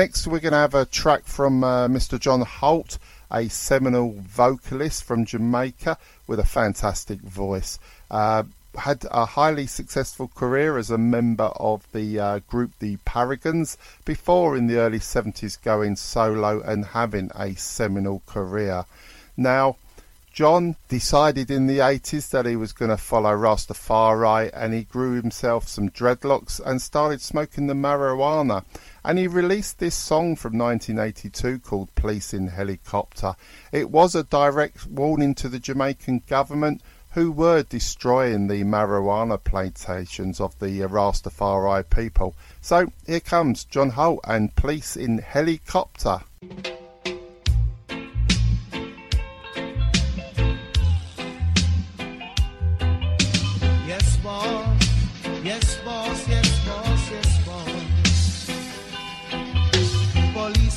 Next, we're going to have a track from uh, Mr. John Holt, a seminal vocalist from Jamaica with a fantastic voice. Uh, had a highly successful career as a member of the uh, group The Paragons before in the early 70s going solo and having a seminal career. Now, John decided in the 80s that he was going to follow Rastafari and he grew himself some dreadlocks and started smoking the marijuana. And he released this song from 1982 called Police in Helicopter. It was a direct warning to the Jamaican government who were destroying the marijuana plantations of the Rastafari people. So here comes John Holt and Police in Helicopter. Yes, boss. Yes, boss. Yes,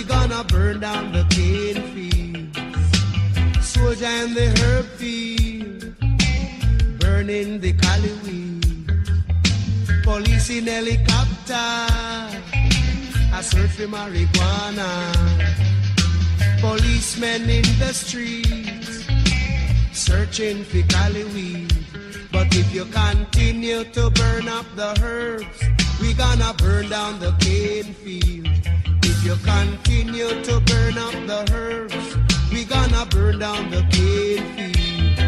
we gonna burn down the cane fields. Soldier in the herb field, burning the cali weed. Police in helicopter, I search for marijuana. Policemen in the streets, searching for cali weed. But if you continue to burn up the herbs, we gonna burn down the cane field. If you continue to burn up the herbs, we gonna burn down the cane field.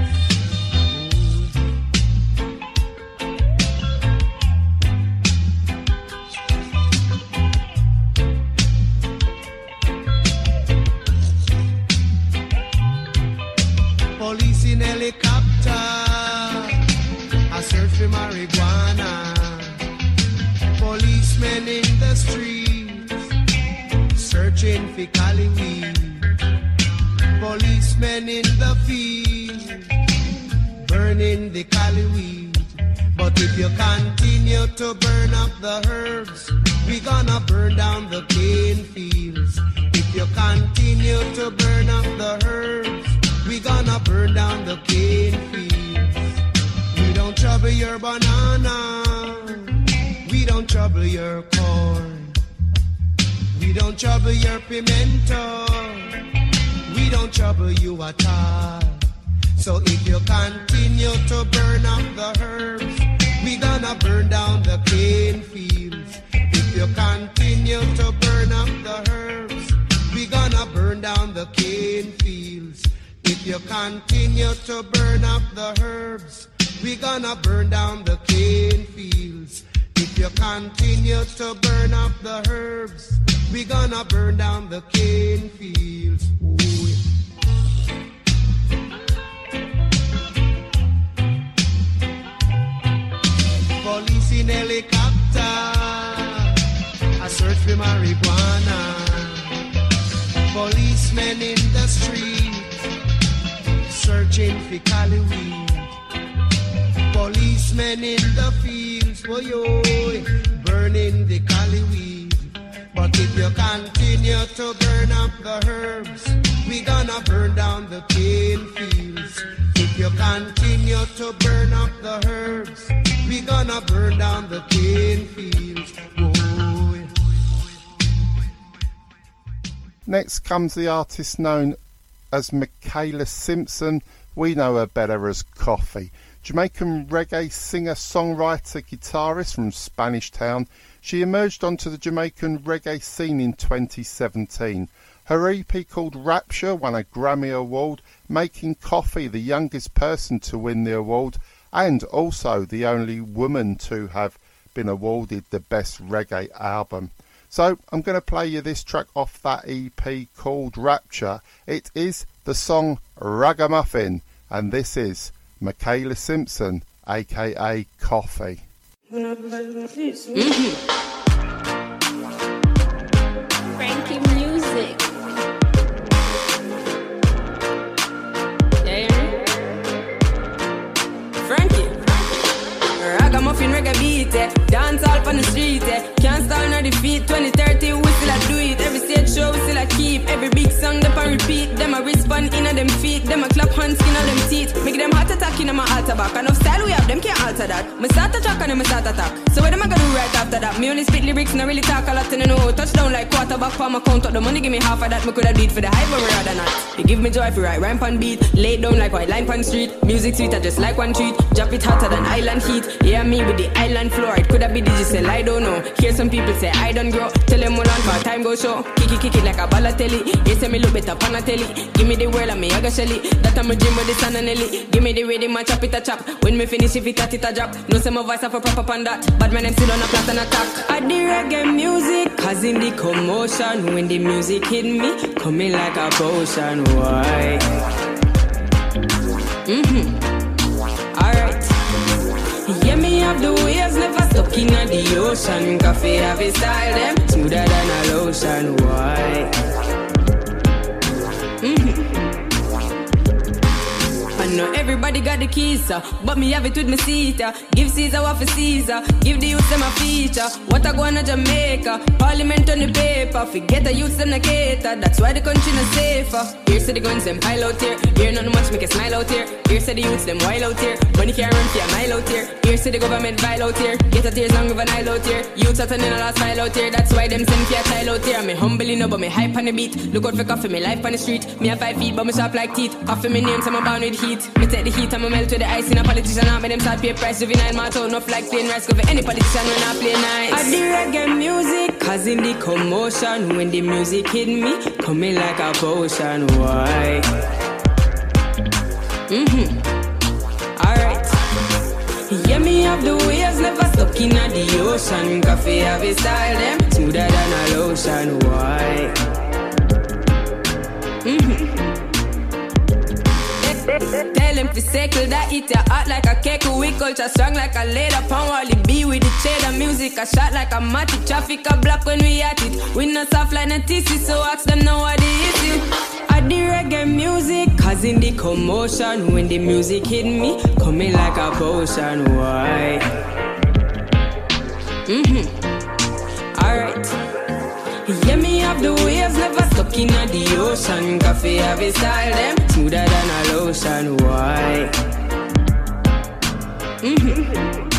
Police in helicopter, I search for marijuana. Policemen in the streets, searching for cali weed. Policemen in the field, burning the cali weed. But if you continue to burn up the herbs, we gonna burn down the cane fields. If you continue to burn up the herbs, we gonna burn down the cane fields. We don't trouble your banana. We don't trouble your corn. We don't trouble your pimento. We don't trouble you at all. So if you continue to burn up the herbs, we gonna burn down the cane fields. If you continue to burn up the herbs, we gonna burn down the cane fields. If you continue to burn up the herbs, we gonna burn down the cane fields. If you continue to burn up the herbs, we gonna burn down the cane fields. Ooh, yeah. Police in helicopter, I search for marijuana. Policemen in the street, searching for cali weed. Policemen in the fields, boy, burning the cali weed. But if you continue to burn up the herbs, we gonna burn down the cane fields. If you continue to burn up the herbs, we gonna burn down the cane fields. Next comes the artist known as Mikayla Simpson. We know her better as Koffee. Jamaican reggae singer, songwriter, guitarist from Spanish Town. She emerged onto the Jamaican reggae scene in 2017. Her EP called Rapture won a Grammy Award, making Koffee the youngest person to win the award and also the only woman to have been awarded the Best Reggae Album. So I'm going to play you this track off that EP called Rapture. It is the song Ragamuffin, and this is Mikayla Simpson, aka Koffee. Frankie music. Yeah. Frankie. Ragamuffin reggae beat, eh. dance all on the street, eh. can't stop, nor defeat 2030. Every big song, them a repeat. Them a respond in on them feet. Them a clap hands, skin on them teeth. Make them heart attack in my altar back. Enough style we have, them can't alter that. Me start attack and them start attack. So what am I gonna do right after that? Me only spit lyrics, not really talk a lot, and I know. Touchdown like quarterback for my count up. The money give me half of that. Me coulda do for the hype, but rather not. You give me joy for right rhyme pan beat. Lay down like white line pan street. Music sweet, I just like one treat. Drop it hotter than island heat. Yeah, me with the island floor. It coulda be digital, I don't know. Hear some people say I don't grow. Tell them hold on for time go show. Kick it, kick it like a Balotelli. They say me look better pan a telly. Give me the world and me got shelly. That I'm a dream with the sun and Ellie. Give me the rhythm and chop it a chop. When me finish if it a it a drop. No say my voice a proper pan that. But man, I'm still on a plot and attack. I the reggae music, causing the commotion. When the music hit me, coming like a potion. Why? Mm-hmm. Alright. Yeah, me have the waves, never stuck in the ocean. Koffee have a style, them smoother than a lotion. Why? Mm-hmm. Know everybody got the keys, uh, but me have it with me Caesar. Give Caesar what for Caesar. Give the youth them a feature. What I go on to Jamaica? Parliament on the paper. Forget the youth them the cater. That's why the country not safer. Here say the guns them pile out here. Here not much make a smile out here. Here say the youths them wild out here. Money can't run for a mile out here. Here say the government vile out here. Get a tears long of an Nile out here. Youths are turning a last mile out here. That's why them send for a tile out here. Me humbly know, but me hype on the beat. Look out for Koffee, me life on the street. Me have five feet, but me sharp like teeth. Koffee me name, so I'm bound with heat. Me take the heat, I'm a melt with the ice in a politician. I make them start pay price. Juvenile, my tone off like plain rice. Cover any politician when I play nice. I the reggae music, causing the commotion. When the music hit me, coming like a potion. Why? Mm-hmm. Alright. Yeah, me have the waves, never stuck in the ocean. Koffee have a style, them smoother than a lotion. Why? Tell him to circle that eat ya hot like a cake. We culture strong like a leather. Pound Wally B with the cheddar music. A shot like a matty. Traffic a block when we at it. We not soft like a TC, so ask them know what the issue. I the reggae music, causing the commotion. When the music hit me, coming like a potion. Why? Mm-hmm. Alright. Yeah, me have the waves, never stuck in the ocean. Koffee have a style, them smoother than a lotion. Why? Mm-hmm.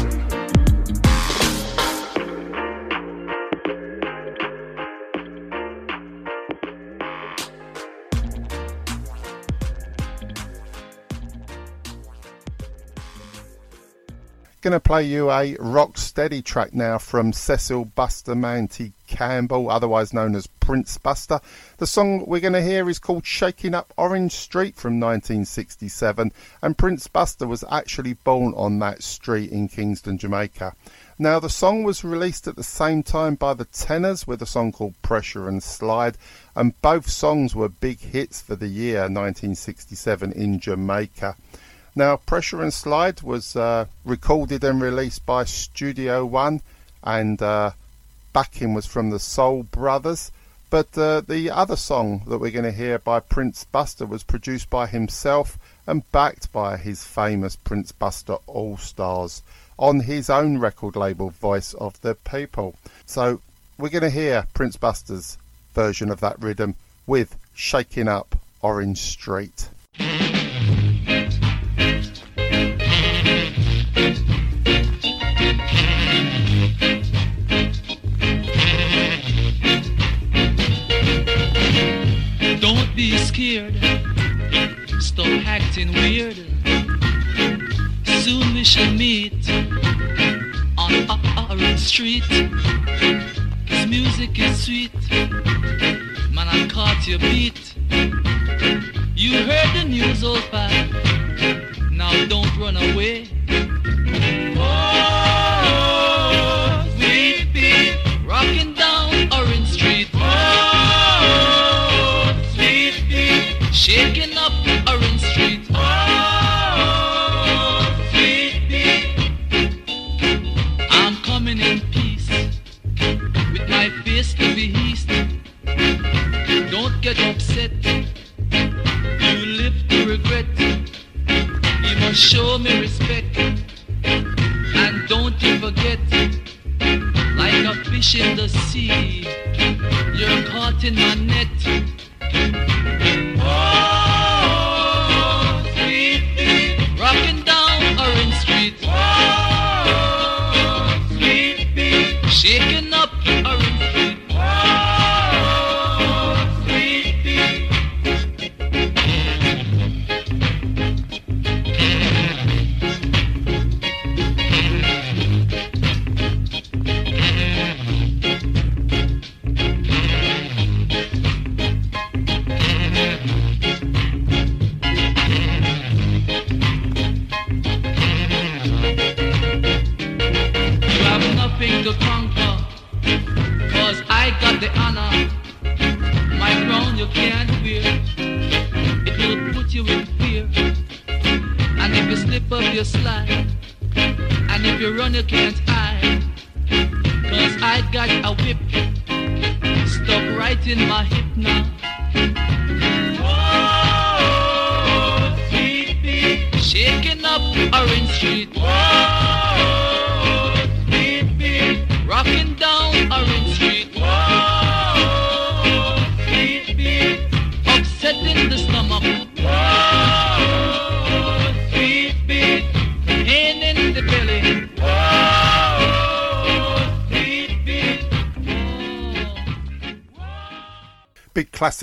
Going to play you a rock steady track now from Cecil Bustamente Campbell, otherwise known as Prince Buster. The song we're going to hear is called Shaking Up Orange Street from 1967, and Prince Buster was actually born on that street in Kingston, Jamaica. Now, the song was released at the same time by the Tennors with a song called Pressure and Slide, and both songs were big hits for the year 1967 in Jamaica. Now, Pressure and Slide was uh, recorded and released by Studio One, and uh, backing was from the Soul Brothers. But uh, the other song that we're going to hear by Prince Buster was produced by himself and backed by his famous Prince Buster All Stars on his own record label, Voice of the People. So we're going to hear Prince Buster's version of that rhythm with Shaking Up Orange Street. Stop acting weird. Soon we shall meet on Orange Street. Cause music is sweet. Man, I caught your beat. You heard the news, old pal. Now don't run away. Oh, sweet beat, rocking get upset. You live to regret. You must show me respect. And don't you forget, like a fish in the sea. You're caught in my net. Oh, sweet down Orange Street. Oh, sweet shaking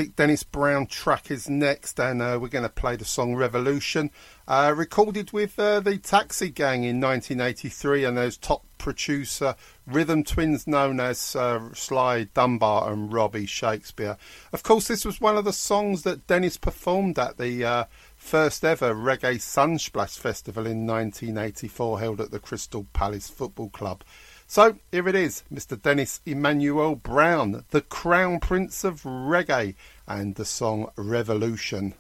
classic Dennis Brown track is next, and uh, we're going to play the song Revolution, uh, recorded with uh, the Taxi Gang in 1983, and those top producer rhythm twins known as uh, Sly Dunbar and Robbie Shakespeare. Of course, this was one of the songs that Dennis performed at the uh, first ever Reggae Sunsplash Festival in 1984, held at the Crystal Palace Football Club. So here it is, Mr. Dennis Emmanuel Brown, the Crown Prince of Reggae, and the song Revolution.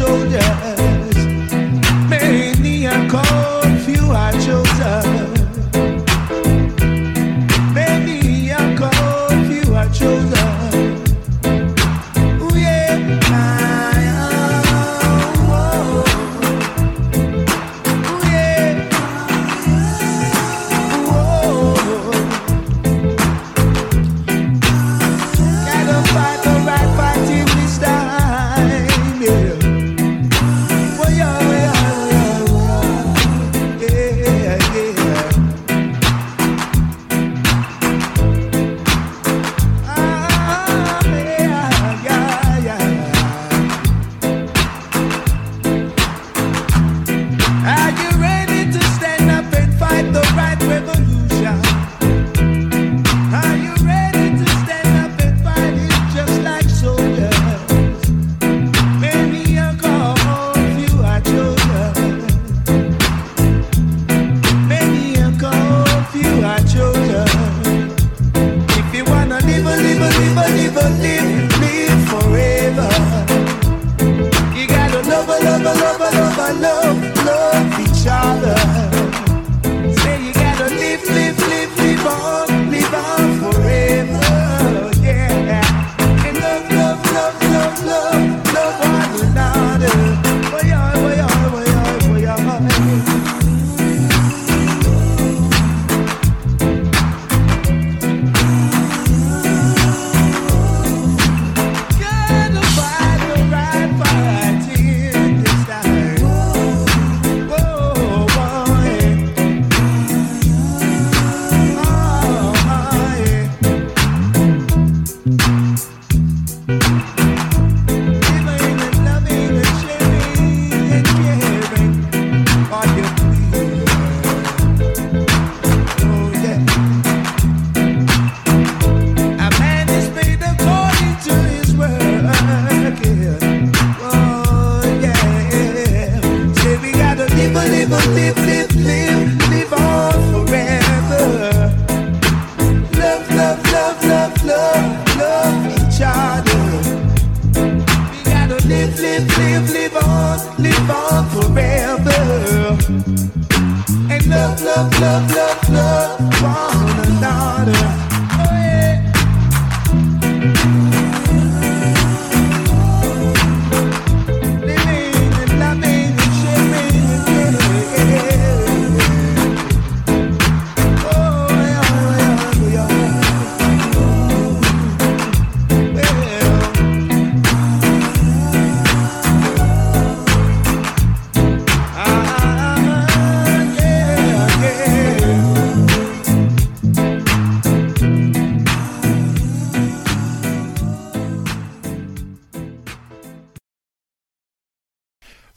Just You gotta love, love, love, love, a love, love each other.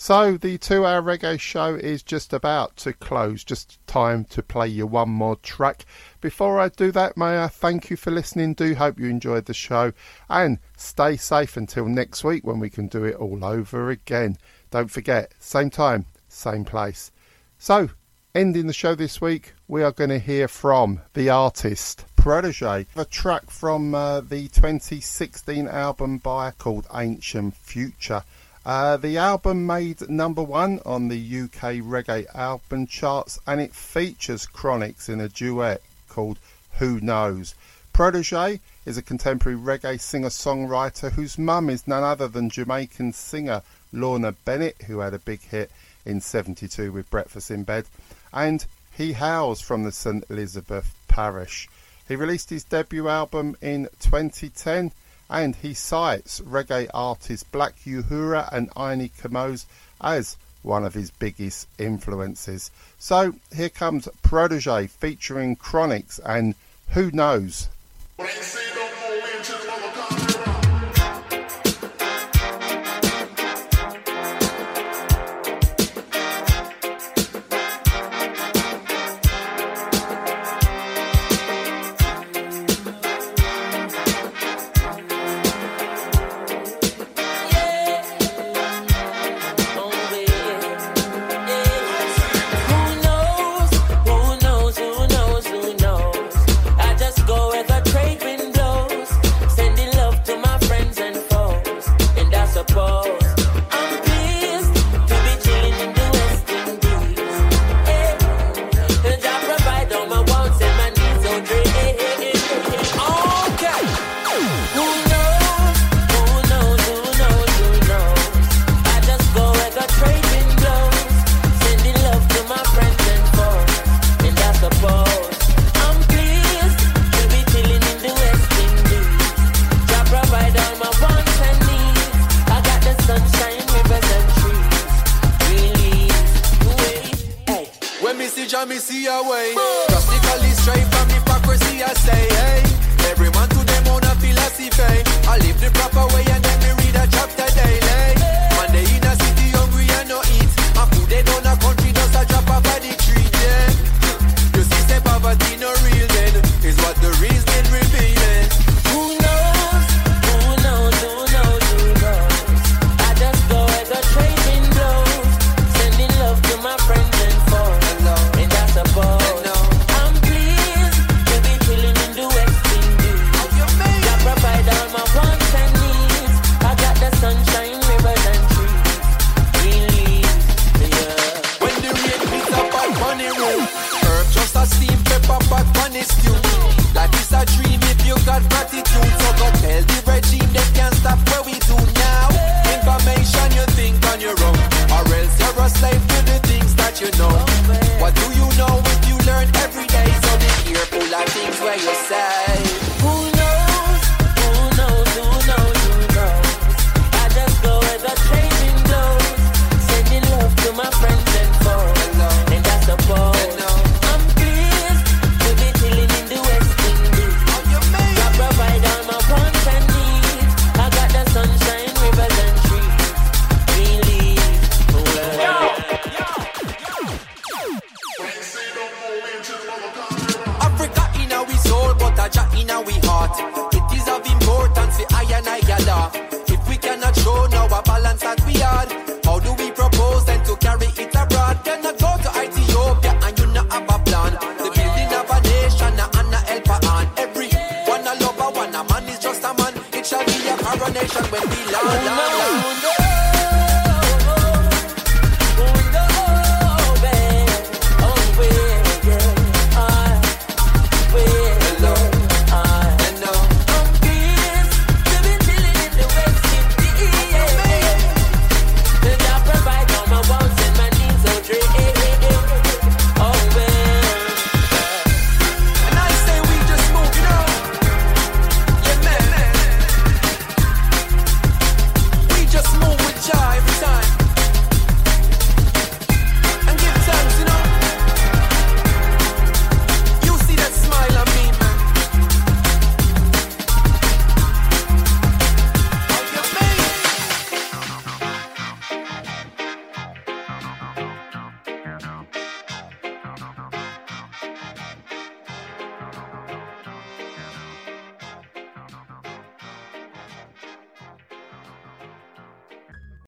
So the two hour reggae show is just about to close, just time to play you one more track. Before I do that, may I thank you for listening. Do hope you enjoyed the show and stay safe until next week when we can do it all over again. Don't forget, same time, same place. So, ending the show this week, we are going to hear from the artist Protoje, a track from uh, the 2016 album by called Ancient Future. Uh, the album made number one on the UK reggae album charts and it features Chronixx in a duet called Who Knows. Protoje is a contemporary reggae singer songwriter whose mum is none other than Jamaican singer Lorna Bennett, who had a big hit in 72 with Breakfast in Bed, and He hails from the St Elizabeth Parish. He released his debut album in 2010 and he cites reggae artists Black Uhuru and Ini Kamoze as one of his biggest influences. So here comes Protoje featuring Chronixx and Who Knows.